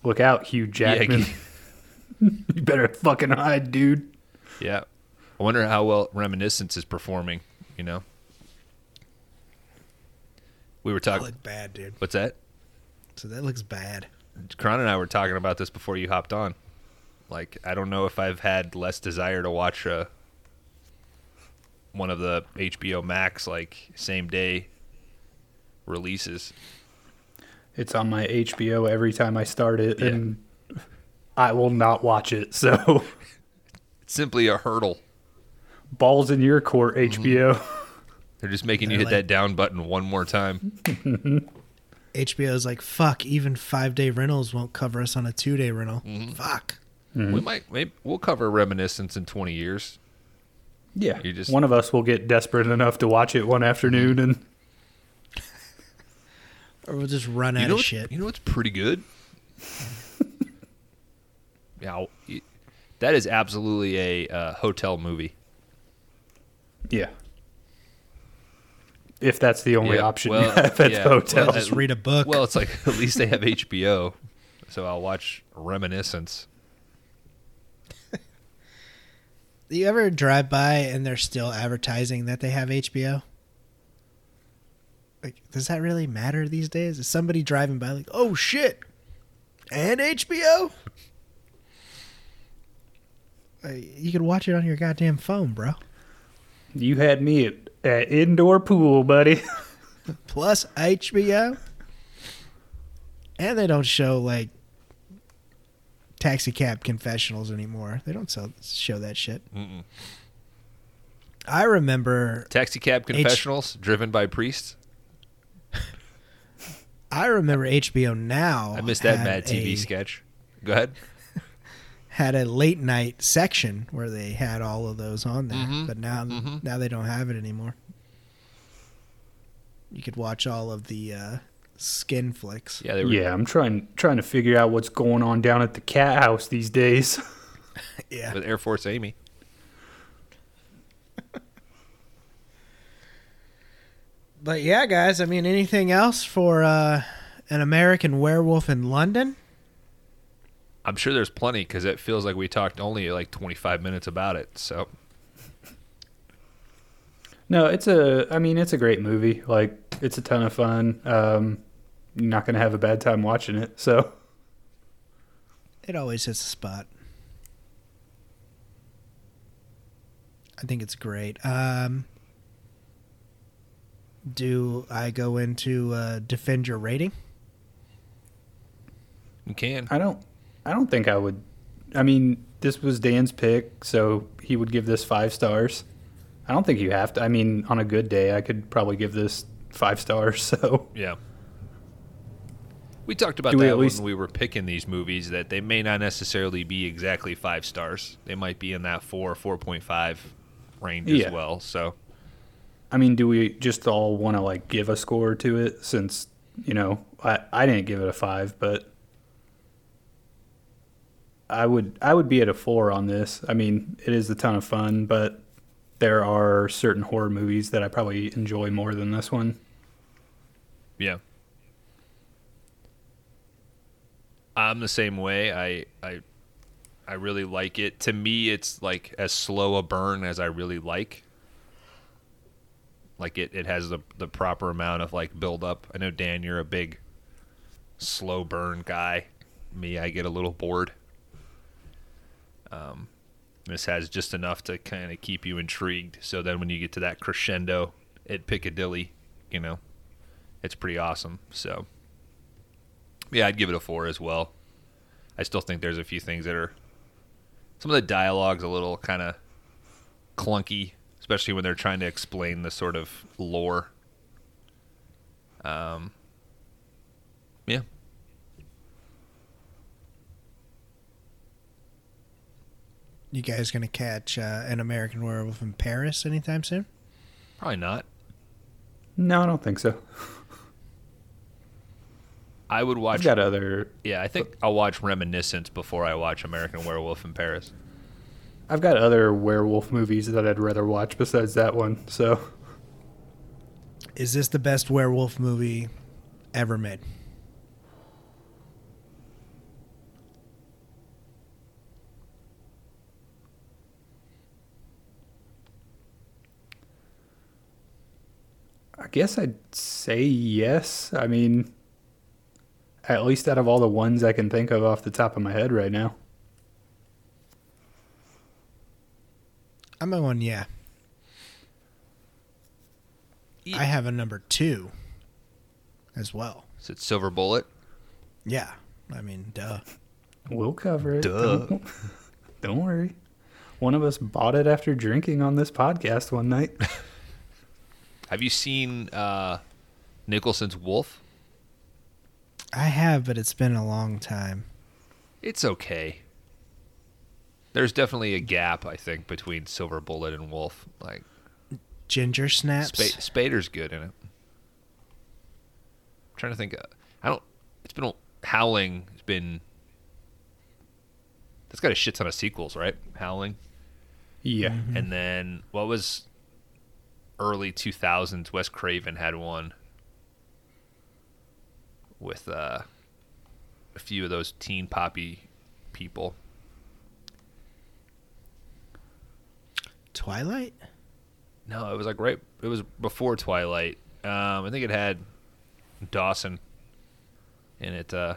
Look out, Hugh Jackman. you better fucking hide, dude. Yeah. I wonder how well Reminiscence is performing, you know? We were talking. looked bad, dude. What's that? So that looks bad. Kron and I were talking about this before you hopped on. Like, I don't know if I've had less desire to watch uh, one of the HBO Max like same day releases. It's on my HBO every time I start it, Yeah. and I will not watch it. So, It's simply a hurdle. balls in your court, Mm-hmm. HBO. They're just making you They're hit that down button one more time. HBO is like, fuck, even five day rentals won't cover us on a two day rental. Fuck. We might, maybe we'll cover Reminiscence in 20 years. Yeah, You just- one of us will get desperate enough to watch it one afternoon, and Or we'll just run You out know, of what- shit. you know what's pretty good? yeah, y- that is absolutely a uh, hotel movie. yeah. If that's the only Yeah, option well, you have at yeah, the hotel. well, Just read a book. Well, it's like at least they have HBO, so I'll watch Reminiscence. Do you ever drive by and they're still advertising that they have HBO? Like, does that really matter these days? Is somebody driving by like, oh shit, and HBO? Like, you could watch it on your goddamn phone, bro. you had me at, at indoor pool, buddy. Plus HBO, and they don't show like taxi cab confessionals anymore. They don't sell, show that shit. Mm-mm. I remember Taxi cab confessionals driven by priests. I remember HBO Now. I missed that had Mad TV a- sketch. Go ahead. Had a late night section where they had all of those on there, Mhm. but now Mhm. now they don't have it anymore. You could watch all of the uh, skin flicks. Yeah, they were. yeah, I'm trying trying to figure out what's going on down at the cat house these days. Yeah. with Air Force Amy. But yeah, guys. I mean, anything else for uh, an American Werewolf in London? I'm sure there's plenty because it feels like we talked only like 25 minutes about it. So No, it's a. I mean, it's a great movie. Like, It's a ton of fun. Um, you're not gonna have a bad time watching it. So It always hits a spot. I think it's great. Um, do I go into uh, defend your rating? You can. I don't. I don't think I would. I mean, this was Dan's pick, so he would give this five stars. I don't think you have to. I mean, on a good day, I could probably give this five stars. So Yeah. We talked about Do that at least- when we were picking these movies that they may not necessarily be exactly five stars. They might be in that four, four point five range Yeah. as well. So I mean, do we just all want to like give a score to it? Since you know, I I didn't give it a five, but I would I would be at a four on this. I mean, it is a ton of fun, but there are certain horror movies that I probably enjoy more than this one. yeah. I'm the same way. I I I really like it. To me it's like as slow a burn as I really like. Like it, it has the the proper amount of like build up. I know Dan, you're a big slow burn guy. Me, I get a little bored. Um, this has just enough to kind of keep you intrigued. So then when you get to that crescendo at Piccadilly, you know, it's pretty awesome. So yeah, I'd give it a four as well. I still think there's a few things that are some of the dialogue's a little kind of clunky, especially when they're trying to explain the sort of lore. Um, yeah, You guys gonna catch uh, an American Werewolf in Paris anytime soon? probably not. No, I don't think so. I would watch. I've got other yeah, I think I'll watch Reminiscence before I watch American Werewolf in Paris. I've got other werewolf movies that I'd rather watch besides that one. So Is this the best werewolf movie ever made? I guess I'd say yes. I mean, at least out of all the ones I can think of off the top of my head right now. I'm going yeah. I have a number two as well. Is it Silver Bullet? Yeah, I mean, duh. We'll cover it. Duh. Don't, don't worry. One of us bought it after drinking on this podcast one night. Have you seen uh, Nicholson's Wolf? I have, but it's been a long time. It's okay. There's definitely a gap, I think, between Silver Bullet and Wolf. Like Ginger snaps. Spa- Spader's good in it. I'm trying to think. Uh, I don't. It's been a- Howling. Has been. That's got a shit ton of sequels, right? Howling, Yeah. and then what was early 2000s? Wes Craven had one with uh, a few of those teen poppy people. Twilight. No, it was like right. It was before Twilight. Um, I think it had Dawson in it, uh,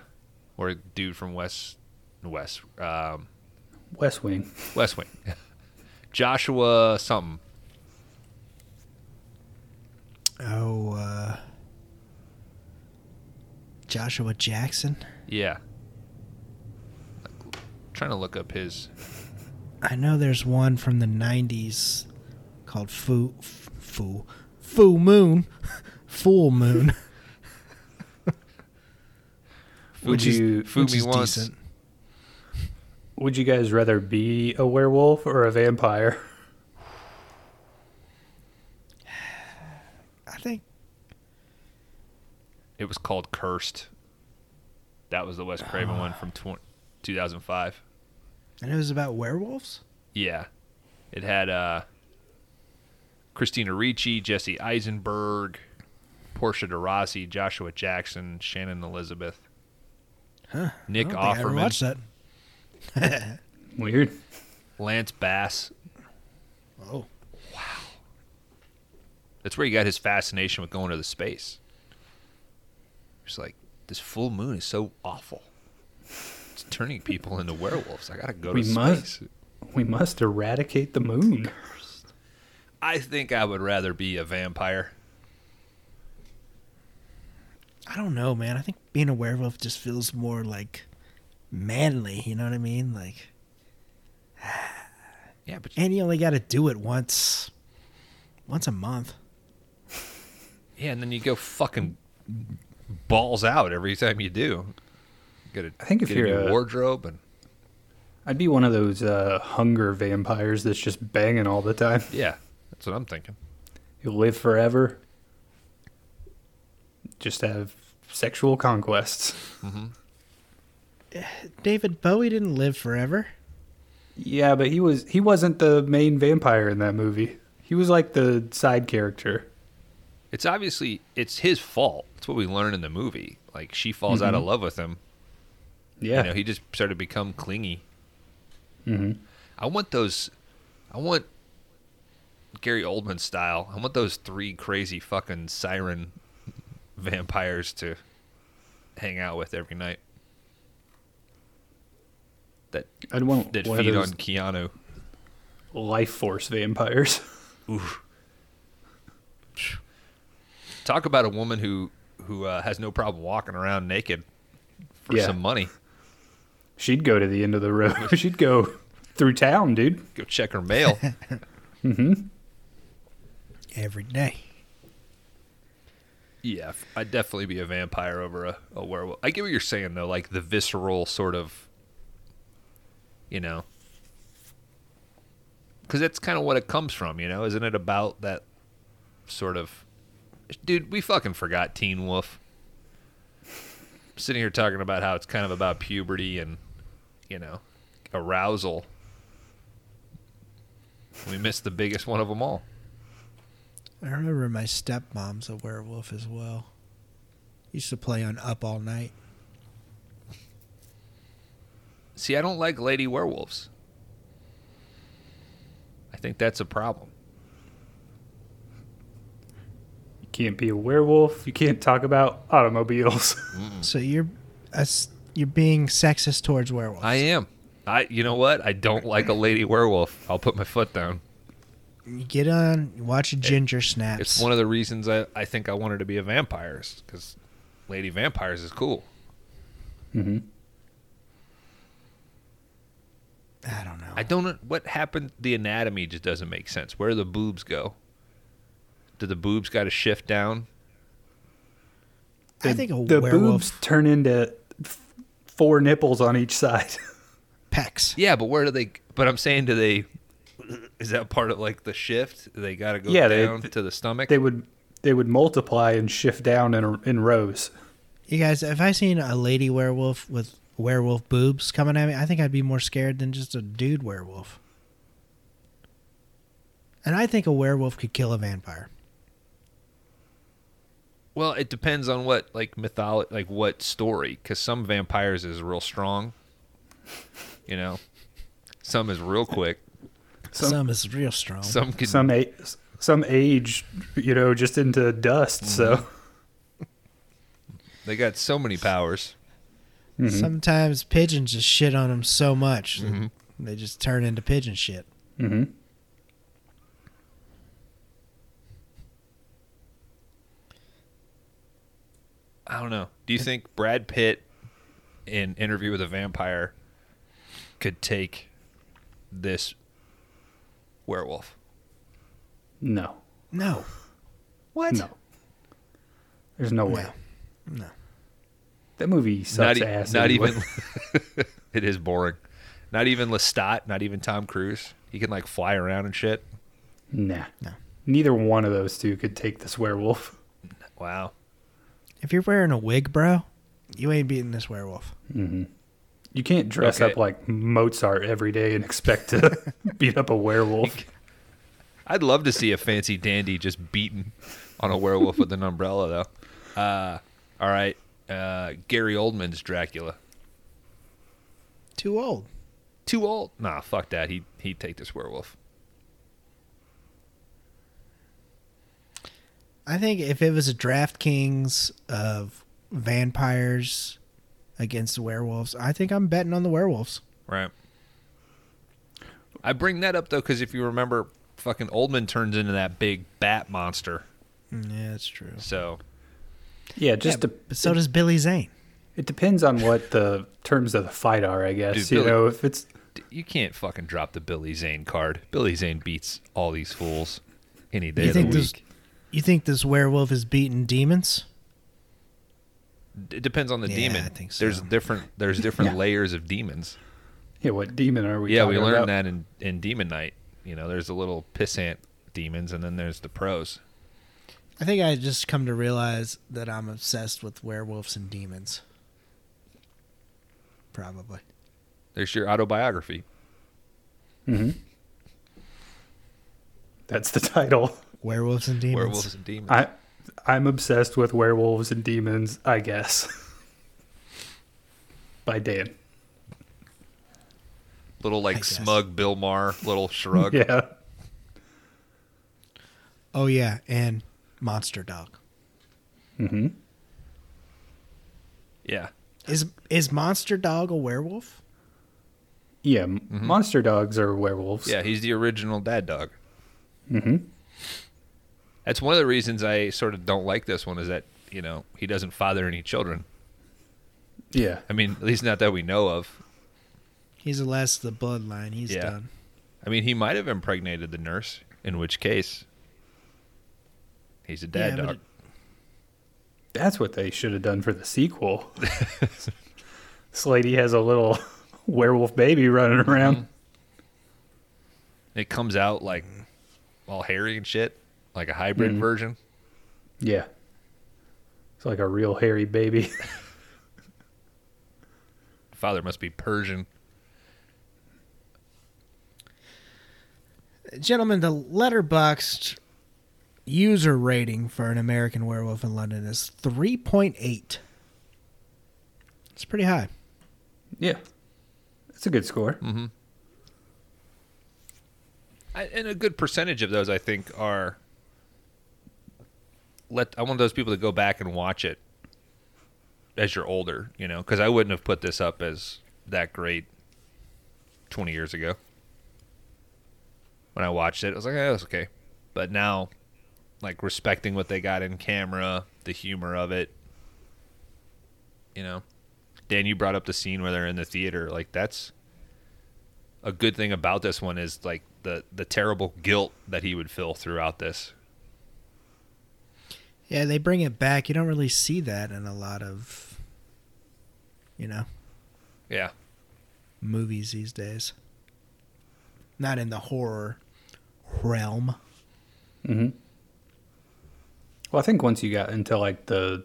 or a dude from West West um, West Wing. West Wing, Joshua something. Oh, uh, Joshua Jackson. Yeah. trying to look up his. I know there's one from the '90s called Foo Foo Fu Moon, Full Moon. Would you- fool which me is once? decent. Would you guys rather be a werewolf or a vampire? I think It was called Cursed. That was the Wes Craven one from tw- 2005. and it was about werewolves. Yeah. It had uh, Christina Ricci, Jesse Eisenberg, Portia de Rossi, Joshua Jackson, Shannon Elizabeth, Huh? Nick I don't think I Offerman, watched that. Weird. Lance Bass. Oh, This That's where he got his fascination with going to the space. It's like this full moon is so awful. It's turning people into werewolves. I gotta go We to must- space. We must eradicate the moon. I think I would rather be a vampire. I don't know, man. I think being a werewolf just feels more like manly. You know what I mean? Like, Yeah, but and you only got to do it once, once a month. yeah, and then you go fucking balls out every time you do. Get a, I think if get you're new a- wardrobe and I'd be one of those uh, hunger vampires that's just banging all the time. yeah, that's what I'm thinking. You live forever. Just have sexual conquests. David Bowie didn't live forever. Yeah, but he was he wasn't the main vampire in that movie. He was like the side character. It's obviously it's his fault. That's what we learn in the movie. Like she falls out of love with him. Yeah. You know, he just started to become clingy. hmm I want those. I want Gary Oldman style. I want those three crazy fucking siren vampires to hang out with every night. That I'd want that feed on Keanu. life force vampires. Oof. Talk about a woman who who uh, has no problem walking around naked for Yeah. some money. She'd go to the end of the road. She'd go through town, dude. Go check her mail. Every day. Yeah, I'd definitely be a vampire over a, a werewolf. I get what you're saying though, like the visceral sort of, you know, because that's kind of what it comes from, you know, isn't it? About that sort of, dude. We fucking forgot Teen Wolf. Sitting here talking about how it's kind of about puberty and, you know, arousal. We missed the biggest one of them all. I remember my stepmom's a werewolf as well. Used to play on Up All Night. See, I don't like lady werewolves. I think that's a problem. You can't be a werewolf. You can't talk about automobiles. So you're us you're being sexist towards werewolves. I am. I you know what? I don't like a lady werewolf. I'll put my foot down. You get on, you watch a ginger snaps. It's one of the reasons I, I think I wanted to be a vampire because lady vampires is cool. hmm I don't know. I don't know what happened. The anatomy just doesn't make sense. Where do the boobs go? Do the boobs got to shift down? I think a the werewolf boobs turn into f- four nipples on each side. pecs. Yeah, but where do they? But I'm saying, do they? Is that part of like the shift? Do they got to go Yeah, they- down to the stomach? they would they would multiply and shift down in in rows. You guys, if I seen a lady werewolf with werewolf boobs coming at me, I think I'd be more scared than just a dude werewolf. And I think a werewolf could kill a vampire. Well, it depends on what like mythology, like what story, because some vampires is real strong. You know, some is real quick. Some- Some is real strong. Some can. Some a- some age, you know, just into dust. So They got so many powers. Sometimes pigeons just shit on them so much that Mhm. they just turn into pigeon shit. hmm I don't know. Do you think Brad Pitt in Interview with a Vampire could take this werewolf? no, No, What? no. There's no way. no. That movie sucks Not, e- ass. not anyway. even. it is boring. Not even Lestat. Not even Tom Cruise. He can like fly around and shit. Nah. No. Neither one of those two could take this werewolf. Wow. If you're wearing a wig, bro, you ain't beating this werewolf. hmm You can't dress Okay. up like Mozart every day and expect to beat up a werewolf. I'd love to see a fancy dandy just beaten on a werewolf with an umbrella, though. Uh, all right. Uh, Gary Oldman's Dracula. Too old. Too old? Nah, fuck that. He he'd take this werewolf. I think if it was a DraftKings of vampires against werewolves, I think I'm betting on the werewolves. Right. I bring that up though because if you remember, fucking Oldman turns into that big bat monster. Mm, Yeah, that's true. So Yeah, just yeah, to, but so does Billy Zane. it depends on what the terms of the fight are, I guess. Dude, you Billy- know, if it's you can't fucking drop the Billy Zane card. Billy Zane beats all these fools any day You of the think this? week. You think this werewolf is beating demons? It depends on the Yeah, demon. I think There's so. different. There's different Yeah. layers of demons. yeah, what demon are we? yeah, we learned about? that in in Demon Knight. You know, there's the little pissant demons, and then there's the pros. I think I just come to realize that I'm obsessed with werewolves and demons. Probably. There's your autobiography. hmm That's the title. Werewolves and demons. Werewolves and demons. I I'm obsessed with werewolves and demons, I guess. By Dan. little like smug Bill Maher, little shrug. Yeah. Oh yeah, and Monster Dog. Mm hmm yeah. Is is Monster Dog a werewolf? Yeah, m monster dogs are werewolves. Yeah, he's the original dad dog. Mm hmm That's one of the reasons I sort of don't like this one is that, you know, he doesn't father any children. Yeah. I mean, at least not that we know of. He's the last of the bloodline. He's Yeah. done. I mean, he might have impregnated the nurse, in which case he's a dad Yeah, dog. it- That's what they should have done for the sequel. this lady has a little werewolf baby running around. It comes out like all hairy and shit, like a hybrid Mhm. version. Yeah. It's like a real hairy baby. Father must be Persian. Gentlemen, the Letterboxd user rating for an American Werewolf in London is 3.8. It's pretty high. yeah. It's a good score. Mm-hmm. I, and a good percentage of those, I think, are. Let I want those people to go back and watch it as you're older, you know, because I wouldn't have put this up as that great twenty years ago. When I watched it, I was like, "Oh, that's okay," but now, like respecting what they got in camera, the humor of it, you know. Dan, you brought up the scene where they're in the theater. Like that's a good thing about this one is like the the terrible guilt that he would feel throughout this. Yeah, they bring it back. You don't really see that in a lot of, you know, Yeah. movies these days. Not in the horror realm. hmm Well, I think once you got into like the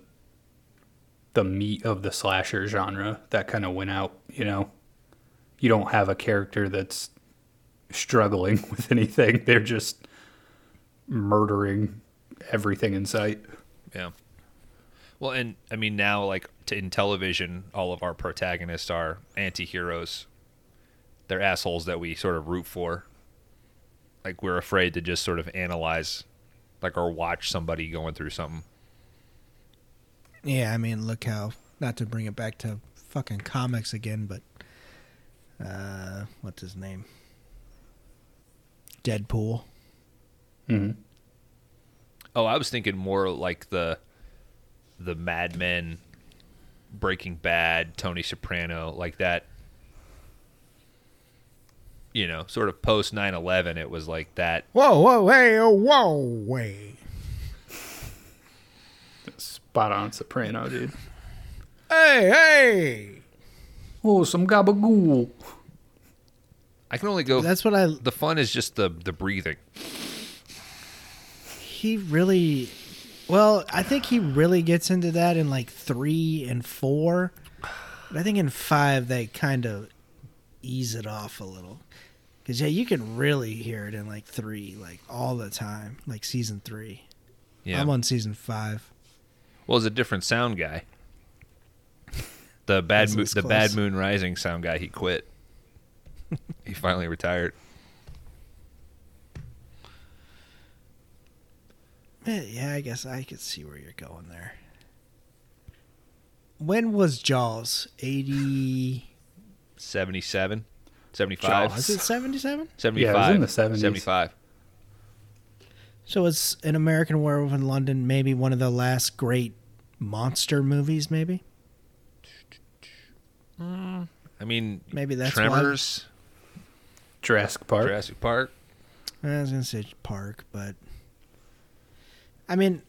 the meat of the slasher genre, that kind of went out. You know, you don't have a character that's struggling with anything; they're just murdering everything in sight. Yeah. Well, and I mean now, like t- in television, all of our protagonists are anti-heroes. They're assholes that we sort of root for. Like we're afraid to just sort of analyze, like or watch somebody going through something. Yeah, I mean, look how not to bring it back to fucking comics again, but uh what's his name? Deadpool. hmm Oh, I was thinking more like the the Mad Men, Breaking Bad, Tony Soprano, like that. You know, sort of post 9/11, it was like that. Whoa, whoa, hey, oh, whoa, way. Spot on soprano, dude. Hey, hey. Oh, some gabagool. I can only go. That's what I the fun is just the the breathing. He really well i think he really gets into that in like three and four but i think in five they kind of ease it off a little because yeah you can really hear it in like three like all the time like season three Yeah. i'm on season five well, it's a different sound guy. The bad Mo- the Bad. Moon Rising sound guy, he quit. he finally retired. Yeah, I guess I could see where you're going there. When was Jaws? 80. 77, 75, Was it 77? 75. Yeah, it was in the 70s. 75. So it's an American Werewolf in London, maybe one of the last great monster movies, maybe? Mm, I mean, Maybe that's why- Tremors, Jurassic Park. Jurassic Park. I was gonna say Park, but I mean,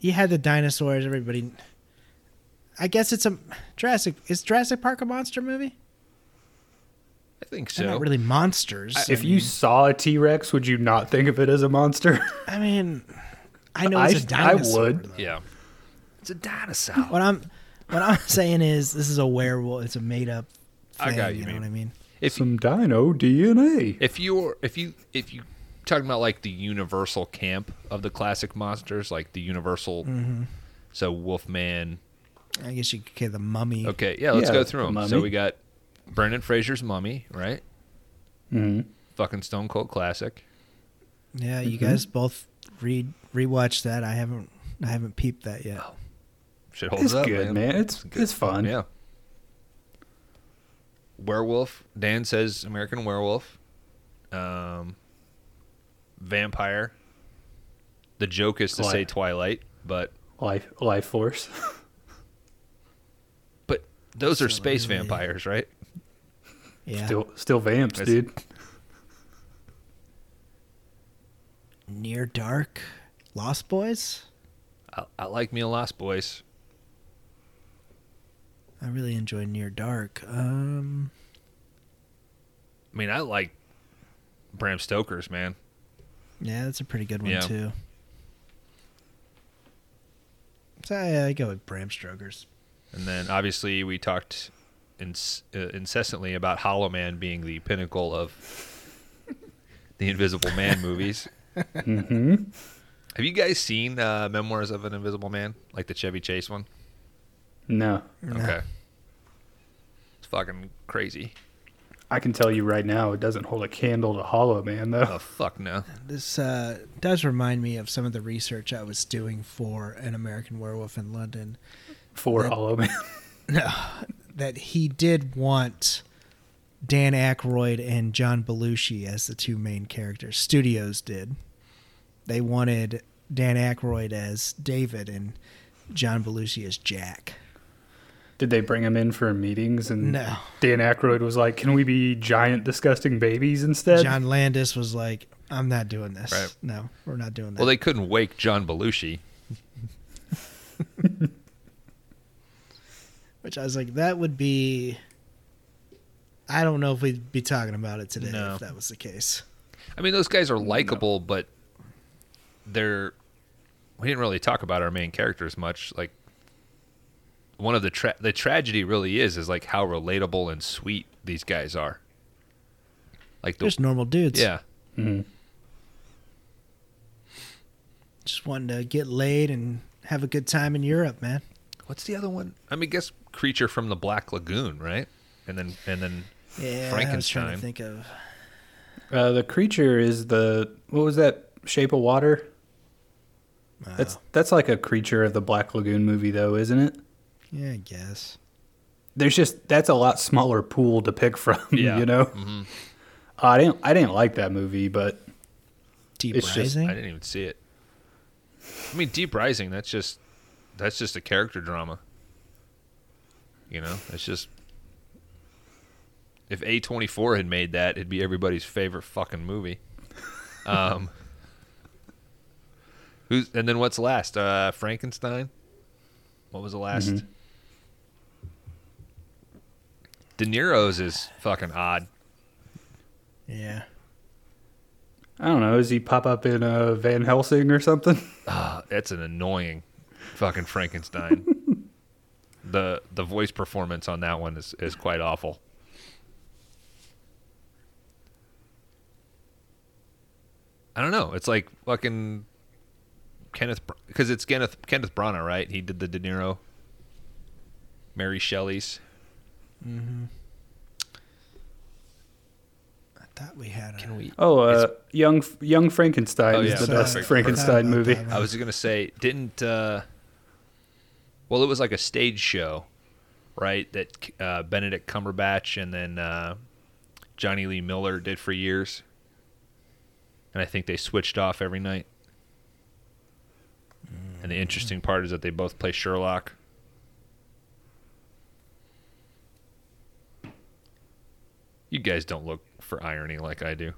you had the dinosaurs. Everybody, I guess it's a Jurassic. Is Jurassic Park a monster movie? I think so. They're so. not really monsters. I If you mean- saw a T Rex, would you not think of it as a monster? I mean, I know it's a I- I dinosaur. I would. though. yeah. It's a dinosaur. What I'm, what I'm saying is, this is a werewolf. It's a made up. I got you, You know man. what I mean? If Some dino DNA. if you're if you if you talking about like the universal camp of the classic monsters, like the universal, Mm-hmm. so Wolfman. I guess you could say the mummy. Okay, yeah, let's Yeah, go through them. the So we got Brendan Fraser's Mummy, right? hmm Fucking Stone Cold classic. Yeah, you Mm-hmm. guys both read rewatch that. I haven't. I haven't peeped that yet. Shit holds It's up, good, man. It's good. it's fun. Yeah. Werewolf. Dan says American Werewolf. Um, vampire. The joke is to say Twilight, but Life Life Force. but those are space really- vampires, right? Yeah. Still still vamps, That's- dude. Near Dark, Lost Boys. I, I like me a Lost Boys. I really enjoy Near Dark. Um, I mean, I like Bram Stoker's man. Yeah, that's a pretty good one Yeah. too. So I, I go with Bram Stoker's. And then obviously we talked ins- uh, incessantly about Hollow Man being the pinnacle of the Invisible Man movies. hmm Have you guys seen uh, Memoirs of an Invisible Man, like the Chevy Chase one? No, Okay, it's fucking crazy. I can tell you right now, it doesn't hold a candle to Hollow Man though. Oh fuck no! This uh, does remind me of some of the research I was doing for an American Werewolf in London. For That- Hollow Man. no, That he did want Dan Aykroyd and John Belushi as the two main characters. Studios did. They wanted Dan Aykroyd as David and John Belushi as Jack. Did they bring him in for meetings? And No. Dan Aykroyd was like, "Can we be giant, disgusting babies instead?" John Landis was like, "I'm not doing this. Right. No, we're not doing that." Well, they couldn't wake John Belushi. Which I was like, that would be. I don't know if we'd be talking about it today No. if that was the case. I mean, those guys are likable, but they're. We didn't really talk about our main characters much. Like, one of the tra- the tragedy really is is like how relatable and sweet these guys are. Like the Just normal dudes. yeah, Mhm. Just wanting to get laid and have a good time in Europe, man. what's the other one? I mean, guess creature from the Black Lagoon, right? And then and then Yeah, I was trying Frankenstein. to think of. Uh, the creature is the what was that? Shape of Water. That's that's like a creature of the Black Lagoon movie, though, isn't it? Yeah, I guess. There's just that's a lot smaller pool to pick from. Yeah. you know. Mhm. I didn't I didn't like that movie, but Deep It's just- Rising. I didn't even see it. I mean, Deep Rising. That's just that's just a character drama. You know, it's just if A twenty four had made that, it'd be everybody's favorite fucking movie. Um, who's and then what's last? Uh, Frankenstein. What was the last? Mhm. De Niro's is fucking odd. yeah. I don't know. Does he pop up in a Van Helsing or something? Ah, that's an annoying fucking Frankenstein. the the voice performance on that one is, is quite awful. I don't know. It's like fucking Kenneth because it's Kenneth Kenneth Branagh, right? He did the De Niro, Mary Shelley's. Mm-hmm. I thought we had a. Can we? Oh, uh, young Young Frankenstein Oh, is the sorry. best Perfect. Frankenstein Forgot movie. I was gonna say, didn't? uh Well, it was like a stage show, right? That uh, Benedict Cumberbatch and then uh, Jonny Lee Miller did for years, and I think they switched off every night. And the interesting part is that they both play Sherlock. You guys don't look for irony like I do.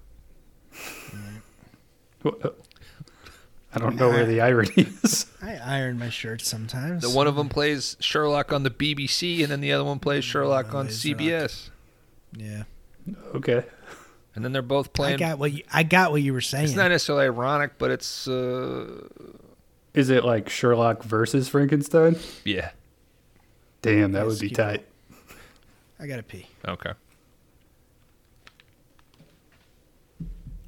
I don't know where the irony is. I iron my shirts sometimes. The one of them plays Sherlock on the BBC, and then the other one plays Sherlock on. CBS. Yeah. Okay. And then they're both playing. I playing. got what you, I got what you were saying. It's not necessarily ironic, but it's uh, Is it like Sherlock versus Frankenstein? yeah. Damn, that would be tight. I gotta pee. Okay.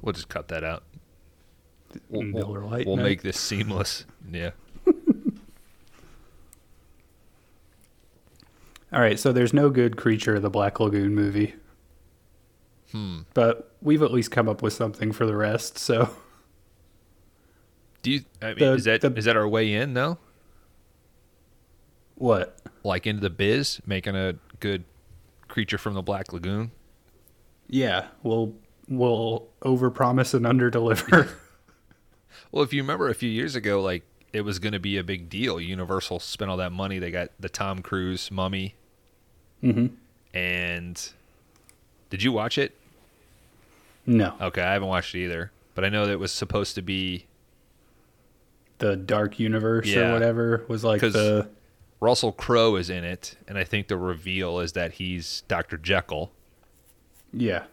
We'll just cut that out. We'll, we'll- Miller Lite we'll night. make this seamless. Yeah. All right, so there's no good creature of the Black Lagoon movie. Hmm. But we've at least come up with something for the rest. So Do you? I mean, The- is that is the- that our way in though? what? Like into the biz, making a good creature from the Black Lagoon. Yeah, we'll we'll overpromise and underdeliver. Well, if you remember a few years ago, like it was going to be a big deal. Universal spent all that money. They got the Tom Cruise Mummy. mm-hmm. And did you watch it? No, Okay, I haven't watched it either, but I know that it was supposed to be the Dark Universe Yeah. or whatever was like the Russell Crowe is in it, and I think the reveal is that he's Dr. Jekyll. yeah.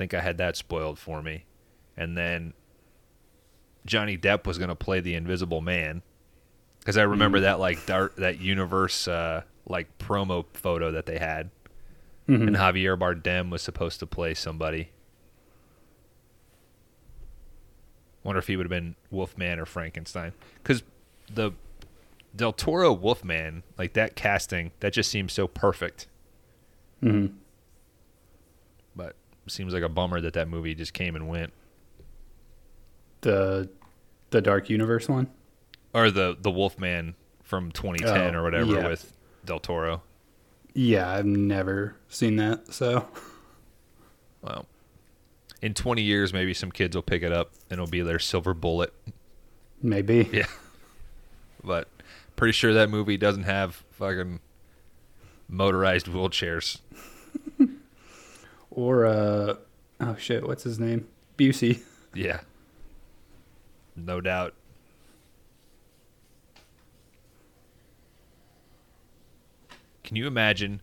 I think I had that spoiled for me. And then Johnny Depp was going to play the Invisible Man because I remember that like dark that universe uh, like promo photo that they had, Mhm. and Javier Bardem was supposed to play somebody. Wonder if he would have been Wolfman or Frankenstein because the Del Toro Wolfman like that casting that just seems so perfect. Mhm. Seems like a bummer that that movie just came and went. the the Dark Universe one. or the the Wolfman from 2010 Oh, or whatever yeah. with Del Toro. Yeah, I've never seen that. So Well, in 20 years, maybe some kids will pick it up and it'll be their silver bullet. maybe. Yeah, but pretty sure that movie doesn't have fucking motorized wheelchairs. Or uh oh shit, what's his name? Busey. Yeah, no doubt. Can you imagine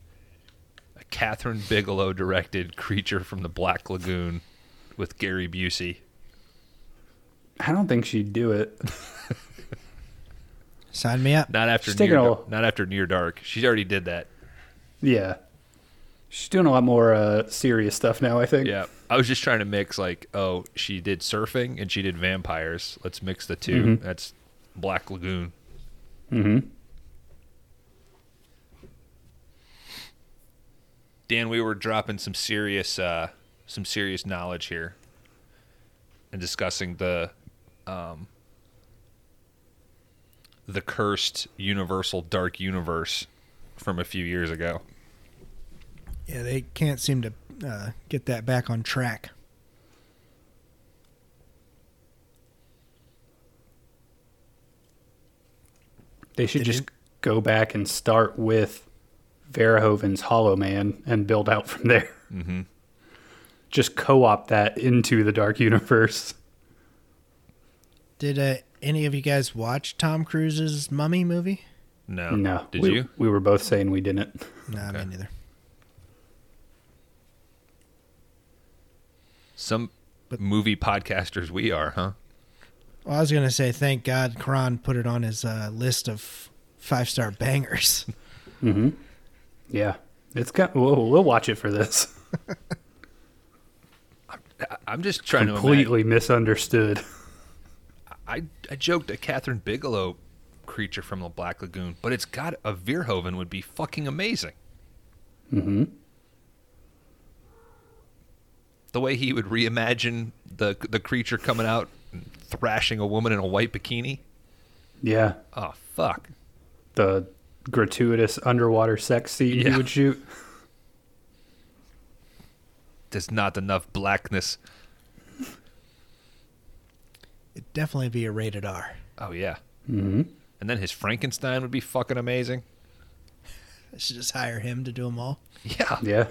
a Kathryn Bigelow directed creature from the Black Lagoon with Gary Busey? I don't think she'd do it. Sign me up. Not after She's near taking Dar- not after near dark. She already did that. Yeah. She's doing a lot more uh serious stuff now, I think. Yeah, I was just trying to mix like, oh, she did surfing and she did vampires. Let's mix the 2 Mhm. That's Black Lagoon. Mm-hmm. Dan, we were dropping some serious, uh, some serious knowledge here, and discussing the, um, the cursed Universal Dark Universe from a few years ago. Yeah, they can't seem to uh, get that back on track. They should Did just you- go back and start with Verhoeven's Hollow Man and build out from there. Mm-hmm. Just co-op that into the Dark Universe. Did uh, any of you guys watch Tom Cruise's Mummy movie? No, no, Did we, you? We were both saying we didn't. No, Okay. me neither. Some But- movie podcasters we are, huh? Well, I was gonna say, thank God Kron put it on his uh, list of five star bangers. Mm-hmm. Yeah, it's got. We'll, we'll watch it for this. I- I'm just trying to Completely misunderstood. I I joked a Kathryn Bigelow creature from the Black Lagoon, but it's got a Verhoeven would be fucking amazing. Mm-hmm. The way he would reimagine the the creature coming out and thrashing a woman in a white bikini. Yeah. Oh fuck. The gratuitous underwater sex scene he would shoot. There's not enough blackness. It'd definitely be a rated R. Oh yeah. hmm And then his Frankenstein would be fucking amazing. I should just hire him to do them all. Yeah. Yeah.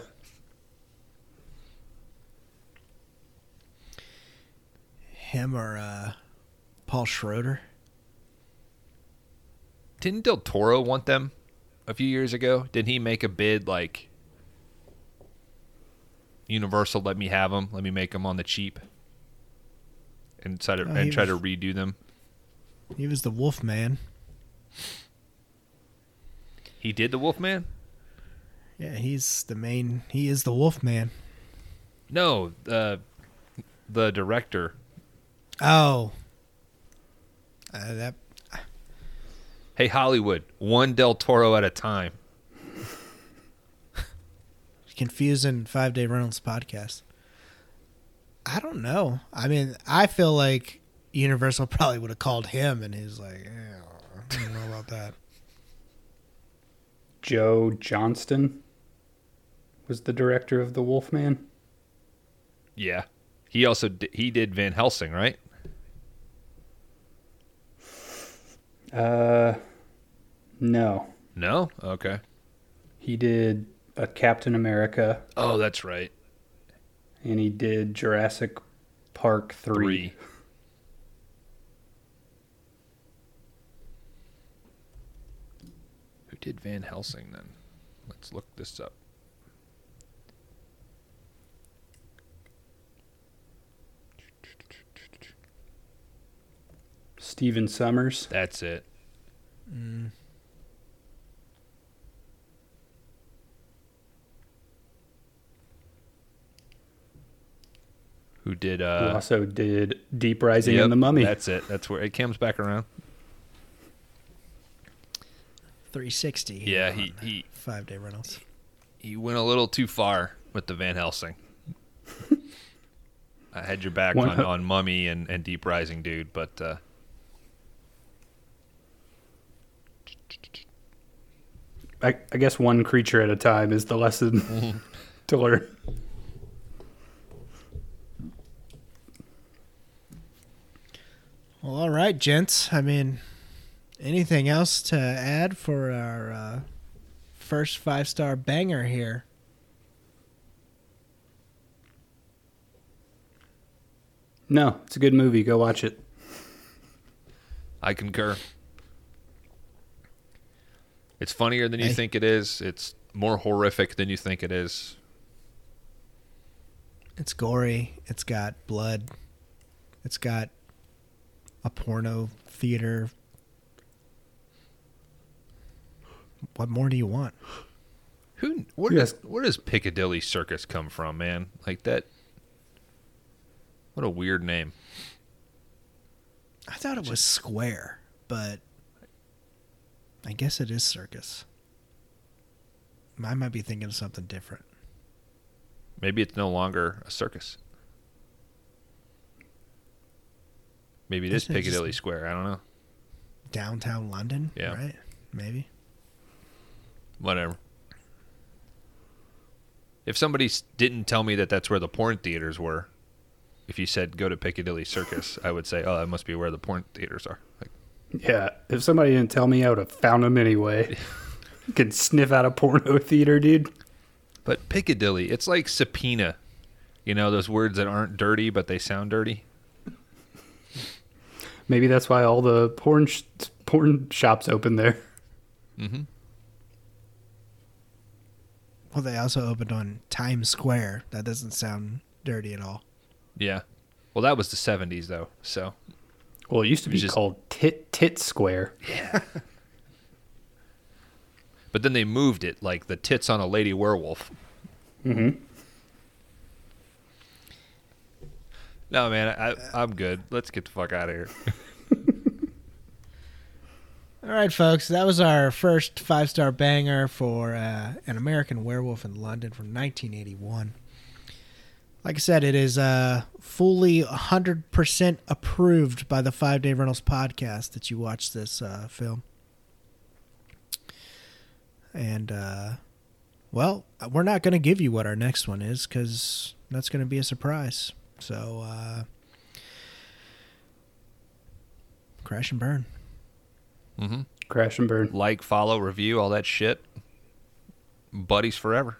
Him or uh, Paul Schroeder. Didn't Del Toro want them a few years ago? Didn't he make a bid like Universal let me have them, let me make them on the cheap, and try to Oh, and try was- to redo them? He was the Wolf Man. He did the Wolf Man. Yeah, he's the main. He is the Wolf Man. No, uh, the director. Oh, uh, that Hey Hollywood, one Del Toro at a time. confusing Five Day Rentals podcast. I don't know. I mean, I feel like Universal probably would have called him, and he's like, yeah, I don't know about that. Joe Johnston was the director of The Wolfman. Yeah, he also di- he did Van Helsing, right? Uh, no. No, okay. He did a Captain America, Oh, that's right. and he did Jurassic Park 3. Three. Who did Van Helsing then? Let's look this up. Stephen Sommers. That's it. Who did Uh, who also did Deep Rising yep, and The Mummy. That's it. That's where it comes back around. 360. Yeah, he he Five Day Rentals. he went a little too far with the Van Helsing. I had your back on, on Mummy and, and Deep Rising, dude, but uh, I, I guess one creature at a time is the lesson to learn. Well, all right, gents. I mean, anything else to add for our uh, first five star banger here? No, it's a good movie. Go watch it. I concur. It's funnier than you Hey. think it is. It's more horrific than you think it is. It's gory. It's got blood. It's got a porno theater. What more do you want? Who? Where Yes. does where does Piccadilly Circus come from, man? Like that. What a weird name. I thought it was square, but I guess it is circus. I might be thinking of something different. Maybe it's no longer a circus. Maybe it is Isn't it Piccadilly Square. I don't know. Downtown London, Yeah. right? Maybe. Whatever. If somebody didn't tell me that that's where the porn theaters were, if you said go to Piccadilly Circus, I would say, oh, that must be where the porn theaters are. Like, Yeah, if somebody didn't tell me, I would have found them anyway. you could sniff out a porno theater, dude. but Piccadilly, it's like subpoena. You know, those words that aren't dirty, but they sound dirty. Maybe that's why all the porn sh- porn shops open there. Mm-hmm. Well, they also opened on Times Square. That doesn't sound dirty at all. Yeah. Well, that was the 70s, though. So, Well, it used to be just- called Tit Tit Square. Yeah. but then they moved it like the tits on a lady werewolf. Mm-hmm. No, man, I, I'm good. Let's get the fuck out of here. All right, folks, that was our first five star banger for uh, An American Werewolf in London from 1981. Like I said, it is uh, fully 100% approved by the Five Day Rentals podcast that you watch this uh, film. And, uh, well, we're not going to give you what our next one is because that's going to be a surprise. So, uh, crash and burn. Mm-hmm. Crash and burn. Like, follow, review, all that shit. Buddies forever.